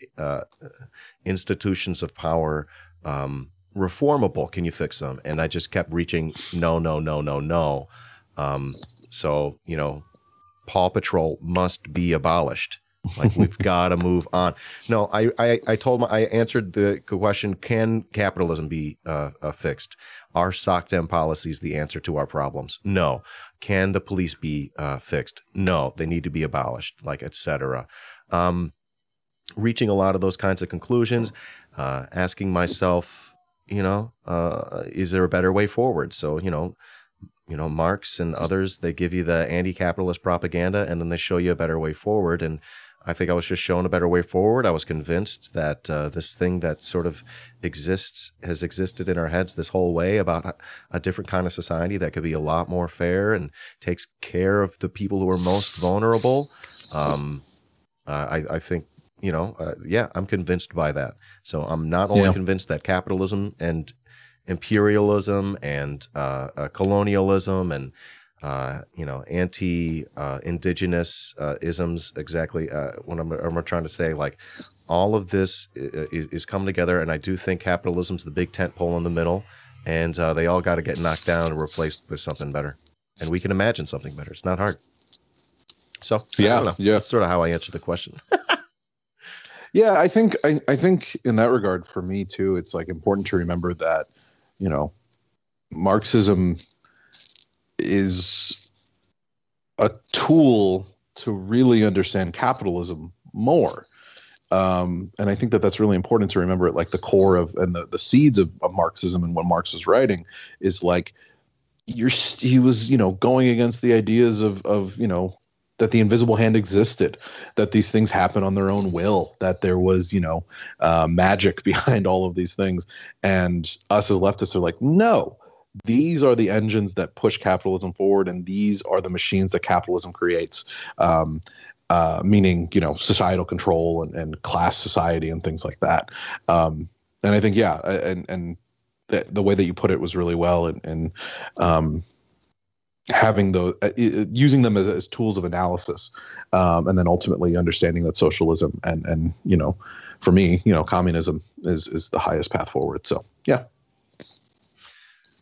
institutions of power um, reformable? Can you fix them? And I just kept reaching no, no, no, no, no. Um, so you know, Paw Patrol must be abolished. Like we've got to move on. No, I, I, I told my, I answered the question: Can capitalism be uh, uh, fixed? Are SOCDEM policies the answer to our problems? No. Can the police be uh, fixed? No. They need to be abolished. Like etc. Um, reaching a lot of those kinds of conclusions, uh, asking myself, you know, uh, is there a better way forward? So you know you know marx and others they give you the anti-capitalist propaganda and then they show you a better way forward and I think I was just shown a better way forward. I was convinced that uh, this thing that sort of exists has existed in our heads this whole way about a different kind of society that could be a lot more fair and takes care of the people who are most vulnerable. Um, I, I think you know, uh, yeah, I'm convinced by that. So I'm not only yeah. convinced that capitalism and imperialism and uh, uh, colonialism and uh, you know anti-indigenous uh, isms exactly uh, what I'm, I'm, trying to say like all of this is, is coming together and I do think capitalism's the big tent pole in the middle and they all got to get knocked down and replaced with something better. And we can imagine something better. It's not hard. So yeah yeah. That's sort of how I answer the question. Yeah, I think I, I think in that regard for me too, it's like important to remember that, you know, Marxism is a tool to really understand capitalism more. Um, and I think that that's really important to remember like the core of and the, the seeds of, of Marxism and what Marx was writing is like you're he was you know going against the ideas of of you know that the invisible hand existed, that these things happen on their own will, that there was, you know, uh, magic behind all of these things. And us as leftists are like, no, these are the engines that push capitalism forward, and these are the machines that capitalism creates. Um, uh, meaning, you know, societal control and, and class society and things like that. Um, and I think, yeah, and and the, the way that you put it was really well, and and um, having those uh, using them as, as tools of analysis um, and then ultimately understanding that socialism and and you know for me you know communism is is the highest path forward. So yeah.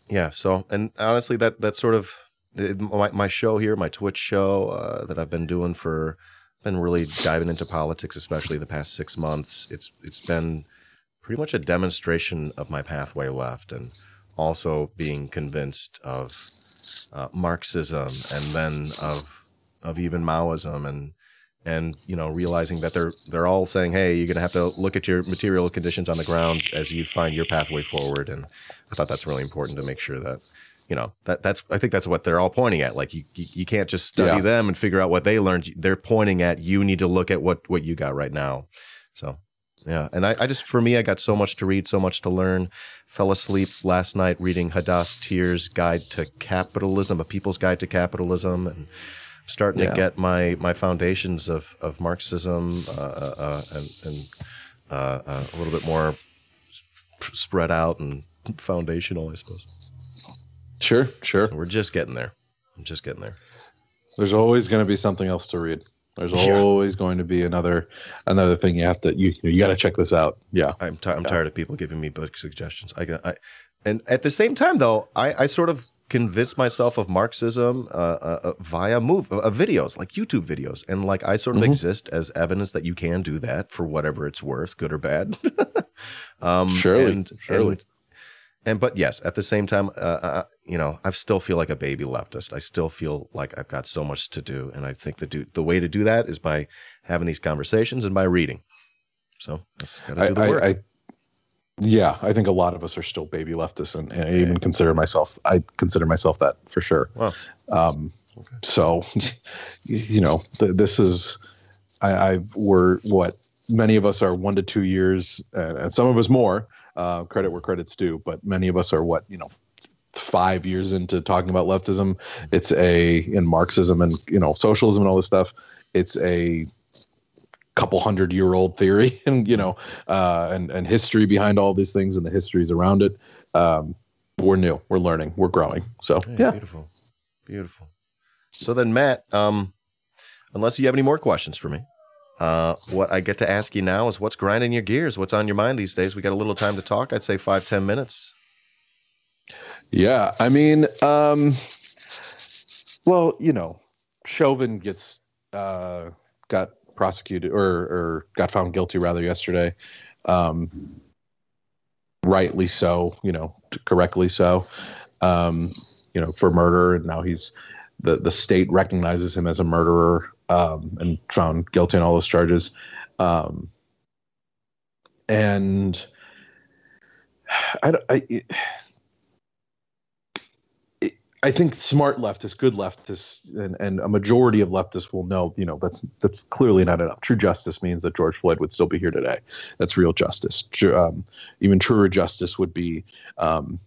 Yeah so and honestly that that sort of my, my show here my twitch show uh, that i've been doing for been really diving into politics especially the past six months it's it's been pretty much a demonstration of my pathway left and also being convinced of uh, Marxism and then of of even Maoism and and you know realizing that they're they're all saying hey you're going to have to look at your material conditions on the ground as you find your pathway forward. And I thought that's really important to make sure that you know that that's I think that's what they're all pointing at. Like you you, you can't just study yeah. them and figure out what they learned. They're pointing at you need to look at what what you got right now. So yeah and I, I just for me I got so much to read so much to learn fell asleep last night reading Hadas Thier's Guide to Capitalism, A People's Guide to Capitalism, and starting yeah. to get my my foundations of of Marxism uh, uh, uh and, and uh, uh, a little bit more spread out and foundational, I suppose. Sure, sure. So we're just getting there. I'm just getting there. There's always going to be something else to read. There's yeah. always going to be another another thing you have to you you got to check this out. Yeah, I'm t- I'm yeah. tired of people giving me book suggestions. I, I and at the same time though, I I sort of convinced myself of Marxism uh, uh, uh via move uh, videos like YouTube videos, and like I sort of mm-hmm. exist as evidence that you can do that for whatever it's worth, good or bad. um, surely, and, surely. And, and but yes, at the same time, uh, uh, you know, I still feel like a baby leftist. I still feel like I've got so much to do, and I think the do the way to do that is by having these conversations and by reading. So that's gotta do the work. I, I, yeah, I think a lot of us are still baby leftists, and, and I even consider myself. I consider myself that for sure. Well, Um, okay. So, you know, th- this is I, I we're what many of us are one to two years, uh, and some of us more uh, credit where credit's due. But many of us are what you know five years into talking about leftism. It's a in Marxism and you know socialism and all this stuff. It's a couple hundred year old theory and you know uh, and and history behind all these things and the histories around it. Um, we're new. We're learning. We're growing. So yeah, yeah. beautiful, beautiful. So then, Matt, um, unless you have any more questions for me. Uh, what I get to ask you now is what's grinding your gears? What's on your mind these days? We got a little time to talk. I'd say five, ten minutes. Yeah, I mean, um, well, you know, Chauvin gets uh, got prosecuted or or got found guilty rather yesterday. Um, rightly so, you know, correctly so. Um, you know, for murder, and now he's the the state recognizes him as a murderer um, and found guilty on all those charges. Um, and I, I, I think smart leftists, good leftists, and, and a majority of leftists will know, you know, that's that's clearly not enough. True justice means that George Floyd would still be here today. That's real justice. Um, even truer justice would be um,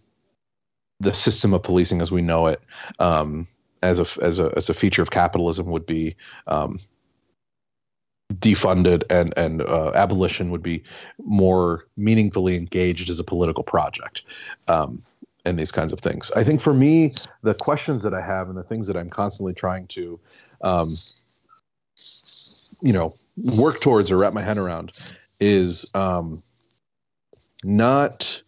the system of policing as we know it, um, as a as a as a feature of capitalism, would be um, defunded, and and uh, abolition would be more meaningfully engaged as a political project. Um, and these kinds of things. I think for me, the questions that I have and the things that I'm constantly trying to, um, you know, work towards or wrap my head around is um, not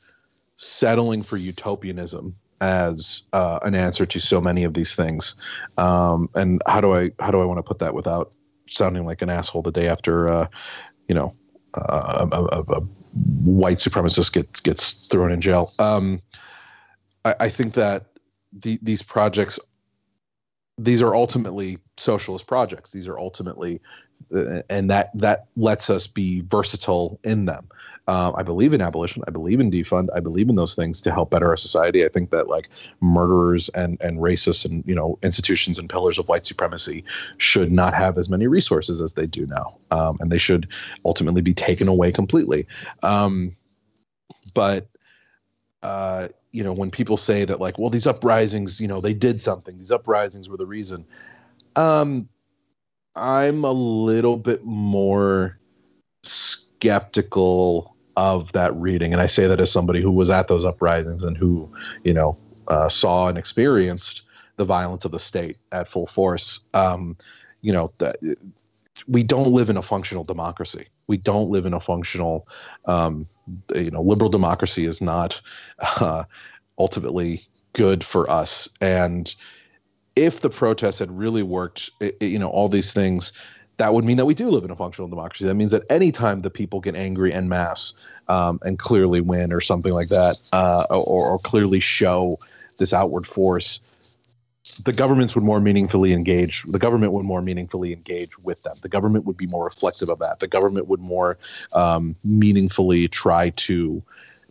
settling for utopianism as uh, an answer to so many of these things. Um, and how do I how do I want to put that without sounding like an asshole the day after, uh, you know, uh, a, a, a, white supremacist gets gets thrown in jail? Um, I, I think that the, these projects these are ultimately socialist projects these are ultimately uh, and that that lets us be versatile in them uh, i believe in abolition i believe in defund i believe in those things to help better our society i think that like murderers and and racists and you know institutions and pillars of white supremacy should not have as many resources as they do now um, and they should ultimately be taken away completely um, but uh, you know, when people say that, like, well, these uprisings, you know, they did something, these uprisings were the reason. Um, I'm a little bit more skeptical of that reading. And I say that as somebody who was at those uprisings and who, you know, uh, saw and experienced the violence of the state at full force. Um, you know, that we don't live in a functional democracy. We don't live in a functional, um, you know, liberal democracy is not uh, ultimately good for us. And if the protests had really worked, it, you know, all these things, that would mean that we do live in a functional democracy. That means that anytime the people get angry en masse um, and clearly win or something like that, uh, or, or clearly show this outward force, the governments would more meaningfully engage the government would more meaningfully engage with them. The government would be more reflective of that. The government would more um, meaningfully try to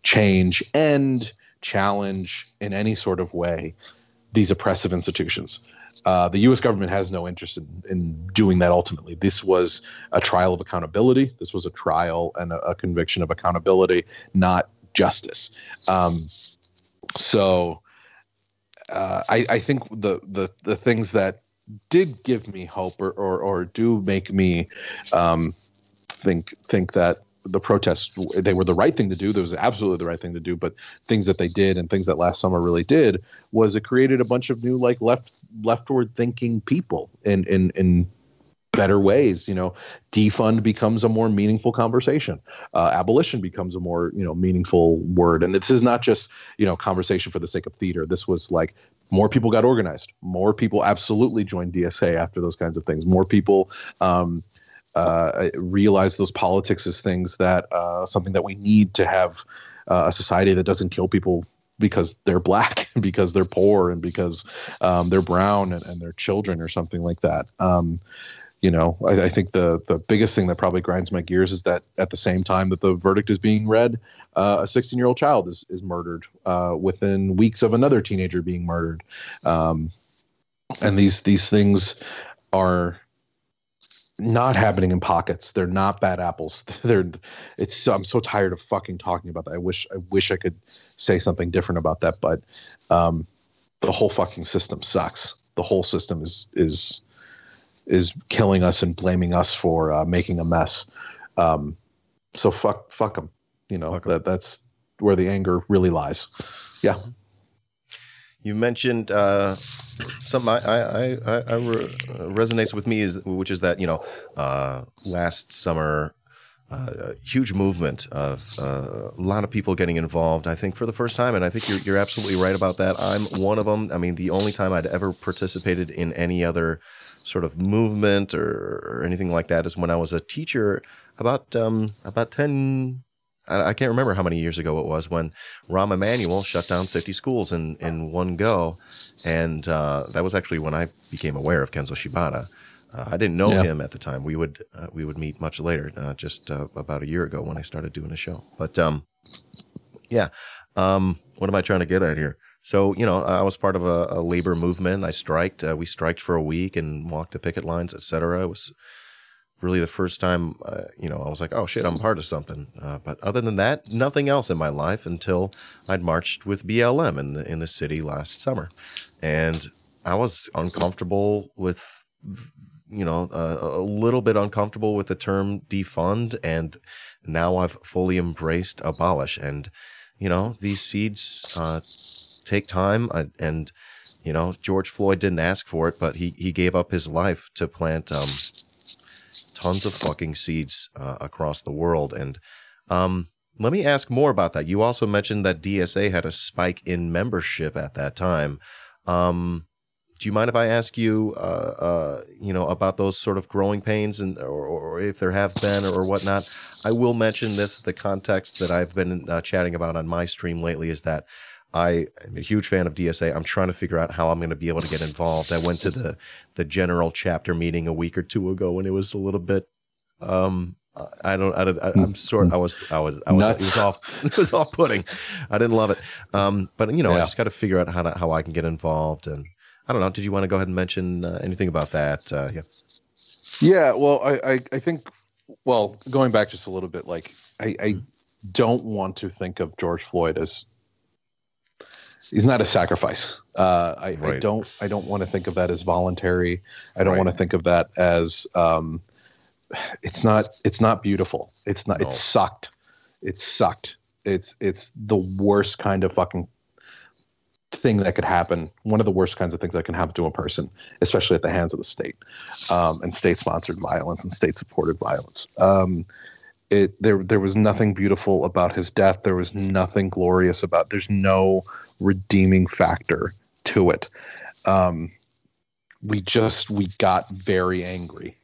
change and challenge in any sort of way these oppressive institutions uh, the U.S. government has no interest in, in doing that. Ultimately, this was a trial of accountability. This was a trial and a, a conviction of accountability, not justice. Um, so, uh, I, I think the, the the things that did give me hope or or, or do make me um, think think that the protests they were the right thing to do. There was absolutely the right thing to do. But things that they did and things that last summer really did was it created a bunch of new like left leftward thinking people in in in better ways you know. Defund becomes a more meaningful conversation. Uh, abolition becomes a more you know meaningful word. And this is not just you know conversation for the sake of theater. This was like more people got organized. More people absolutely joined dsa after those kinds of things. More people um, uh, realize those politics as things that uh, something that we need to have uh, a society that doesn't kill people because they're black and because they're poor and because um, they're brown and, and they're children or something like that. Um, you know, I, I, think the the biggest thing that probably grinds my gears is that at the same time that the verdict is being read, uh, a 16 year old child is is murdered uh, within weeks of another teenager being murdered, um, and these these things are not happening in pockets. They're not bad apples. They're it's I'm so tired of fucking talking about that. I wish I wish I could say something different about that, but um, the whole fucking system sucks. The whole system is is is killing us and blaming us for uh, making a mess. Um, so fuck, fuck them. You know that that's where the anger really lies. Yeah. You mentioned uh, something I, I, I, I re- resonates with me is which is that you know uh, last summer uh, huge movement of uh, a lot of people getting involved. I think for the first time, and I think you're, you're absolutely right about that. I'm one of them. I mean, the only time I'd ever participated in any other sort of movement or, or anything like that is when I was a teacher about um, about ten. I, I can't remember how many years ago it was when Rahm Emanuel shut down 50 schools in, in one go, and uh, that was actually when I became aware of Kenzo Shibata. Uh, I didn't know yeah. him at the time. We would uh, we would meet much later, uh, just uh, about a year ago when I started doing a show. But um, yeah, um, what am I trying to get at here? so you know, I was part of a, a labor movement. I striked. Uh, we striked for a week and walked the picket lines, etc. It was really the first time, uh, you know, I was like, oh shit, I'm part of something. Uh, but other than that, nothing else in my life until I'd marched with BLM in the in the city last summer, and I was uncomfortable with, you know, uh, a little bit uncomfortable with the term defund, and now I've fully embraced abolish. And you know, these seeds uh, take time, uh, and you know, George Floyd didn't ask for it, but he he gave up his life to plant. Um, tons of fucking seeds uh, across the world. And um, let me ask more about that. You also mentioned that DSA had a spike in membership at that time. Um, do you mind if I ask you, uh, uh, you know, about those sort of growing pains and, or, or if there have been or, whatnot? I will mention this. The context that I've been uh, chatting about on my stream lately is that I am a huge fan of DSA. I'm trying to figure out how I'm going to be able to get involved. I went to the the general chapter meeting a week or two ago, and it was a little bit. Um, I don't. I don't. I, am sort. I was. I was. I was. Nuts. It was off. It was off putting. I didn't love it. Um, but you know, yeah. I just got to figure out how to, how I can get involved. And I don't know. Did you want to go ahead and mention uh, anything about that? Uh, yeah. Yeah. Well, I, I, I think. Well, going back just a little bit, like I, I mm-hmm. don't want to think of George Floyd as he's not a sacrifice. Uh, I, right. I, don't I don't want to think of that as voluntary. I don't right. want to think of that as um, it's not it's not beautiful. It's not. No. It sucked. It sucked. It's it's the worst kind of fucking thing that could happen. One of the worst kinds of things that can happen to a person, especially at the hands of the state, um, and state-sponsored violence and state-supported violence. Um, it there there was nothing beautiful about his death. There was nothing glorious about. There's no redeeming factor to it. Um, we just we got very angry.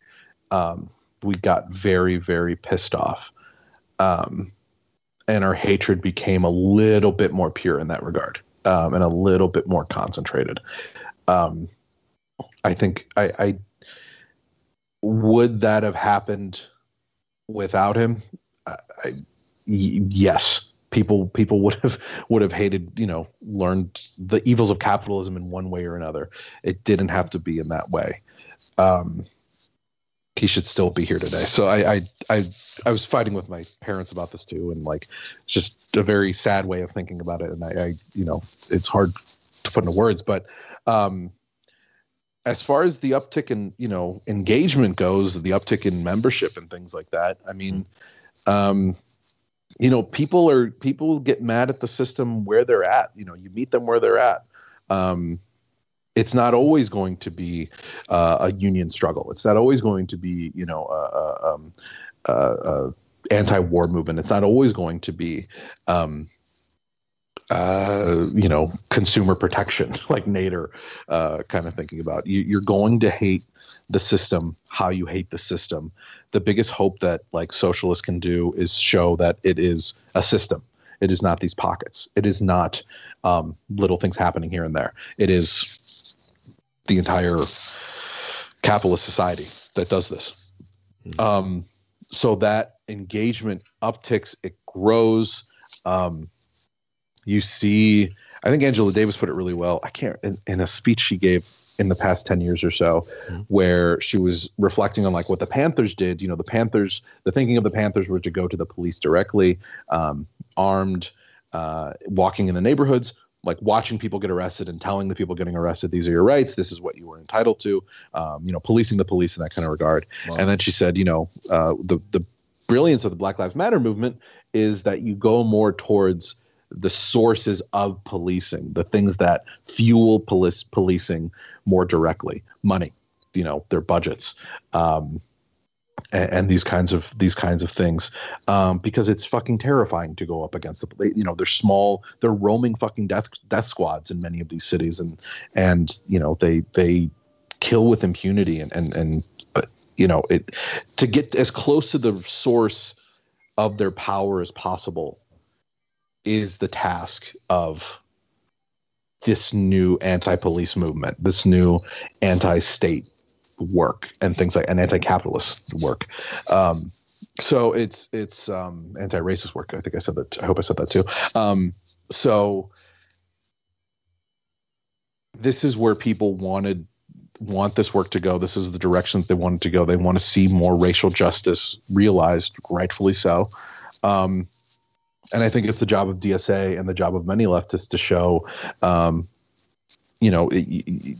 Um, we got very very pissed off, um, and our hatred became a little bit more pure in that regard, um, and a little bit more concentrated. Um, I think I, I would that have happened without him. I, I, yes, people people would have would have hated you know learned the evils of capitalism in one way or another. It didn't have to be in that way. Um, he should still be here today. So I, I i i was fighting with my parents about this too and like it's just a very sad way of thinking about it. And i, I you know it's hard to put into words but um as far as the uptick in you know engagement goes the uptick in membership and things like that i mean um you know people are people get mad at the system where they're at you know you meet them where they're at. Um, it's not always going to be uh, a union struggle. It's not always going to be you know a, a, um, a, anti-war movement. It's not always going to be um, uh, you know consumer protection like nader uh, kind of thinking about. You, you're going to hate the system how you hate the system the biggest hope that like socialists can do is show that it is a system. It is not these pockets. It is not um, little things happening here and there. It is the entire capitalist society that does this. Mm-hmm. Um, so that engagement upticks, it grows. Um, you see, I think Angela Davis put it really well. I can't in, in a speech she gave in the past 10 years or so mm-hmm. where she was reflecting on like what the panthers did you know the panthers the thinking of the panthers were to go to the police directly um, armed uh, walking in the neighborhoods like watching people get arrested and telling the people getting arrested these are your rights this is what you were entitled to um, you know policing the police in that kind of regard wow. and then she said you know uh, the the brilliance of the black lives matter movement is that you go more towards the sources of policing, the things that fuel police policing more directly, money, you know, their budgets, um, and, and, these kinds of these kinds of things, um, because it's fucking terrifying to go up against the, you know, they're small, they're roaming fucking death death squads in many of these cities, and and you know they they kill with impunity, and and and but you know it to get as close to the source of their power as possible is the task of this new anti-police movement, this new anti-state work, and things like an anti-capitalist work. Um, so it's it's um, anti-racist work. I think I said that. I hope I said that too. Um, so this is where people wanted want this work to go. This is the direction that they wanted to go. They want to see more racial justice realized, rightfully so. Um, and I think it's the job of DSA and the job of many leftists to show, um, you know, it,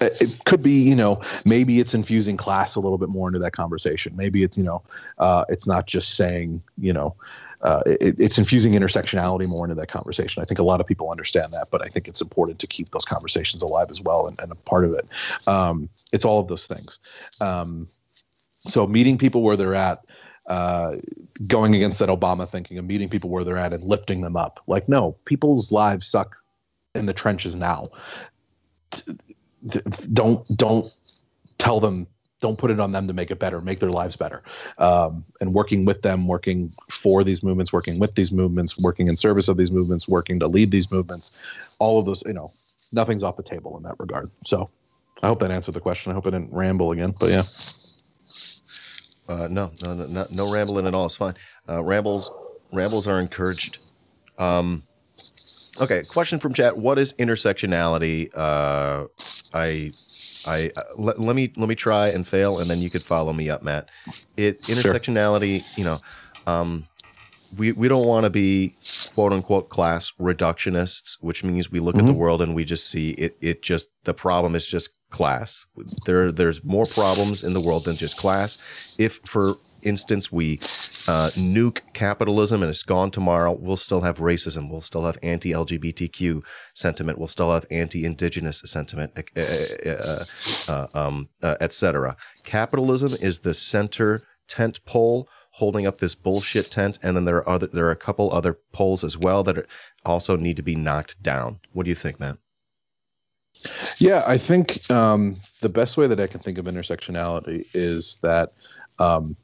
it, could be, you know, maybe it's infusing class a little bit more into that conversation. Maybe it's, you know, uh, it's not just saying, you know, uh, it, it's infusing intersectionality more into that conversation. I think a lot of people understand that, but I think it's important to keep those conversations alive as well and, and a part of it. Um, it's all of those things. Um, so meeting people where they're at, uh, going against that Obama thinking of meeting people where they're at and lifting them up. Like, no, people's lives suck in the trenches now. Don't don't tell them don't put it on them to make it better, make their lives better. Um, and working with them, working for these movements, working with these movements, working in service of these movements, working to lead these movements, all of those, you know, nothing's off the table in that regard. So I hope that answered the question. I hope I didn't ramble again, but yeah. Uh, no, no, no, no, no rambling at all. It's fine. Uh, rambles, rambles are encouraged. Um, okay, question from chat. What is intersectionality? Uh, I I uh, let, let me let me try and fail, and then you could follow me up, Matt. It intersectionality, sure. you know, um, we we don't want to be quote unquote class reductionists, which means we look mm-hmm. at the mm-hmm. world and we just see it. It just the problem is just class. There there's more problems in the world than just class. If for instance we uh, nuke capitalism and it's gone tomorrow, we'll still have racism. We'll still have anti-LGBTQ sentiment. We'll still have anti-indigenous sentiment, uh, uh, um, etc. Capitalism is the center tent pole holding up this bullshit tent, and then there are other there are a couple other poles as well that are, also need to be knocked down. What do you think, man? Yeah, I think um, the best way that I can think of intersectionality is that um,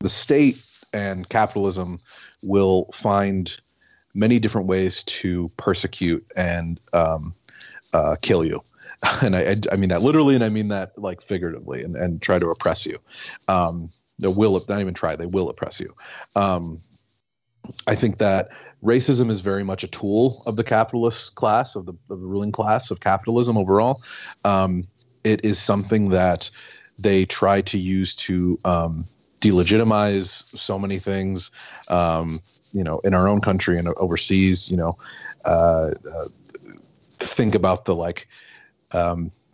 the state and capitalism will find many different ways to persecute and um, uh, kill you. And I, I, mean that literally, and I mean that like figuratively, and, and try to oppress you. Um, they will not even try; they will oppress you. Um, I think that racism is very much a tool of the capitalist class, of the, of the ruling class of capitalism overall. Um, it is something that they try to use to um, delegitimize so many things, um, you know, in our own country and overseas. You know, uh, uh, think about the like.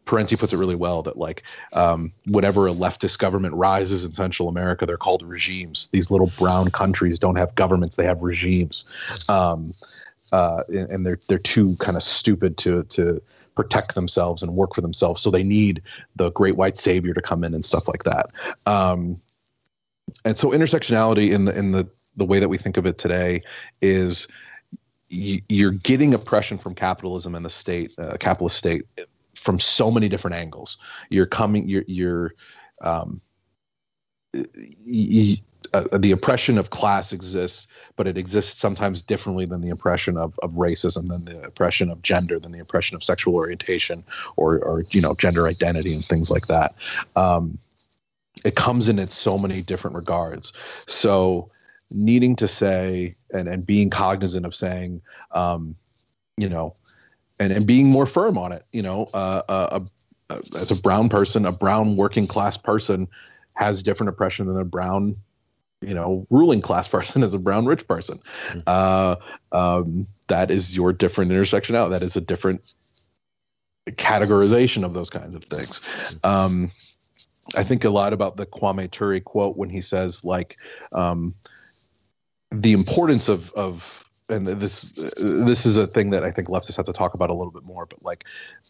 Parenti puts it really well that like um, whenever a leftist government rises in Central America, they're called regimes. These little brown countries don't have governments; they have regimes, um, uh, and they're they're too kind of stupid to to protect themselves and work for themselves. So they need the great white savior to come in and stuff like that. Um, and so intersectionality in the in the the way that we think of it today is you're getting oppression from capitalism and the state, uh, capitalist state, from so many different angles. You're coming, you're, you're, um, uh, the oppression of class exists, but it exists sometimes differently than the oppression of, of racism, than the oppression of gender, than the oppression of sexual orientation, or, or you know, gender identity and things like that. Um, it comes in in so many different regards. So needing to say and, and being cognizant of saying, um, you know, and, and being more firm on it, you know, uh, uh, uh, as a brown person, a brown working class person has different oppression than a brown, you know, ruling class person as a brown rich person. Mm-hmm. Uh, um, that is your different intersectionality. That is a different categorization of those kinds of things. Mm-hmm. Um, I think a lot about the Kwame Ture quote when he says like um, the importance of of and this this is a thing that I think leftists have to talk about a little bit more. But like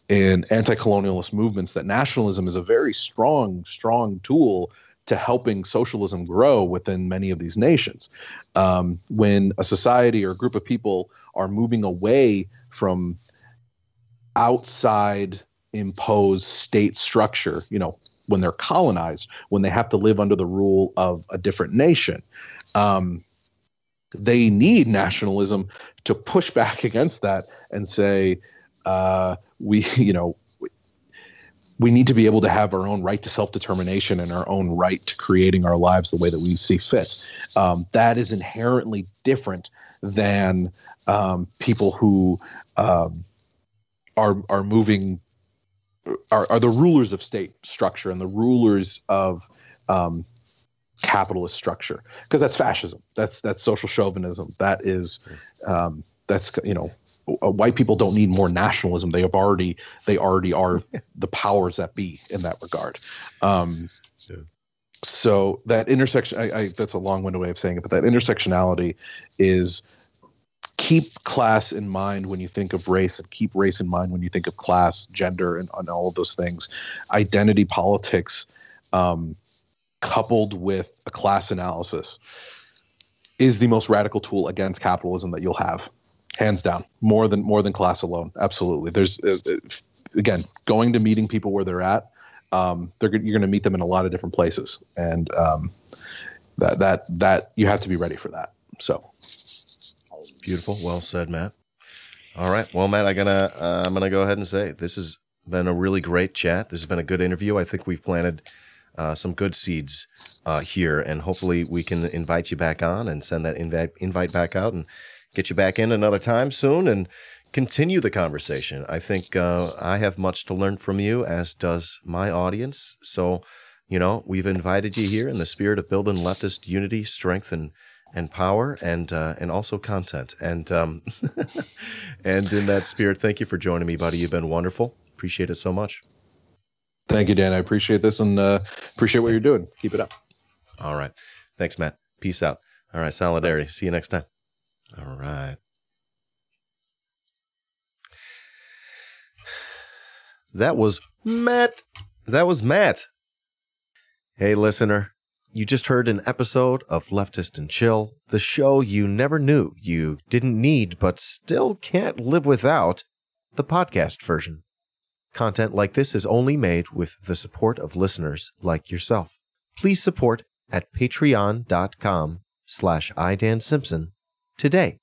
in anti-colonialist movements, that nationalism is a very strong strong tool to helping socialism grow within many of these nations. Um, when a society or a group of people are moving away from outside imposed state structure, you know, when they're colonized, when they have to live under the rule of a different nation. Um, they need nationalism to push back against that and say, uh, we, you know, we need to be able to have our own right to self determination and our own right to creating our lives the way that we see fit. Um, that is inherently different than um, people who um, are are moving are, are the rulers of state structure and the rulers of um, capitalist structure because that's fascism. That's that's social chauvinism. That is um, that's you know white people don't need more nationalism. They have already they already are the powers that be in that regard. Um, yeah. so that intersection I, I that's a long-winded way of saying it but that intersectionality is keep class in mind when you think of race and keep race in mind when you think of class gender and, and all of those things. Identity politics um, coupled with a class analysis is the most radical tool against capitalism that you'll have hands down more than more than class alone absolutely there's uh, uh again going to meeting people where they're at um, they're you're going to meet them in a lot of different places and um, that that that you have to be ready for that so Beautiful. Well said, Matt. All right. Well, Matt, I'm gonna uh, I'm gonna go ahead and say this has been a really great chat. This has been a good interview. I think we've planted uh, some good seeds uh, here, and hopefully we can invite you back on and send that invite invite back out and get you back in another time soon and continue the conversation. I think uh, I have much to learn from you, as does my audience. So, you know, we've invited you here in the spirit of building leftist unity, strength, and and power and uh, and also content. And um, and in that spirit, thank you for joining me, buddy. You've been wonderful. Appreciate it so much. Thank you, Dan. I appreciate this and uh, appreciate what you're doing. Keep it up. All right. Thanks, Matt. Peace out. All right. Solidarity. See you next time. All right. That was Matt. That was Matt. Hey, listener. You just heard an episode of Leftist and Chill, the show you never knew you didn't need but still can't live without, the podcast version. Content like this is only made with the support of listeners like yourself. Please support at patreon.com slash idansimpson today.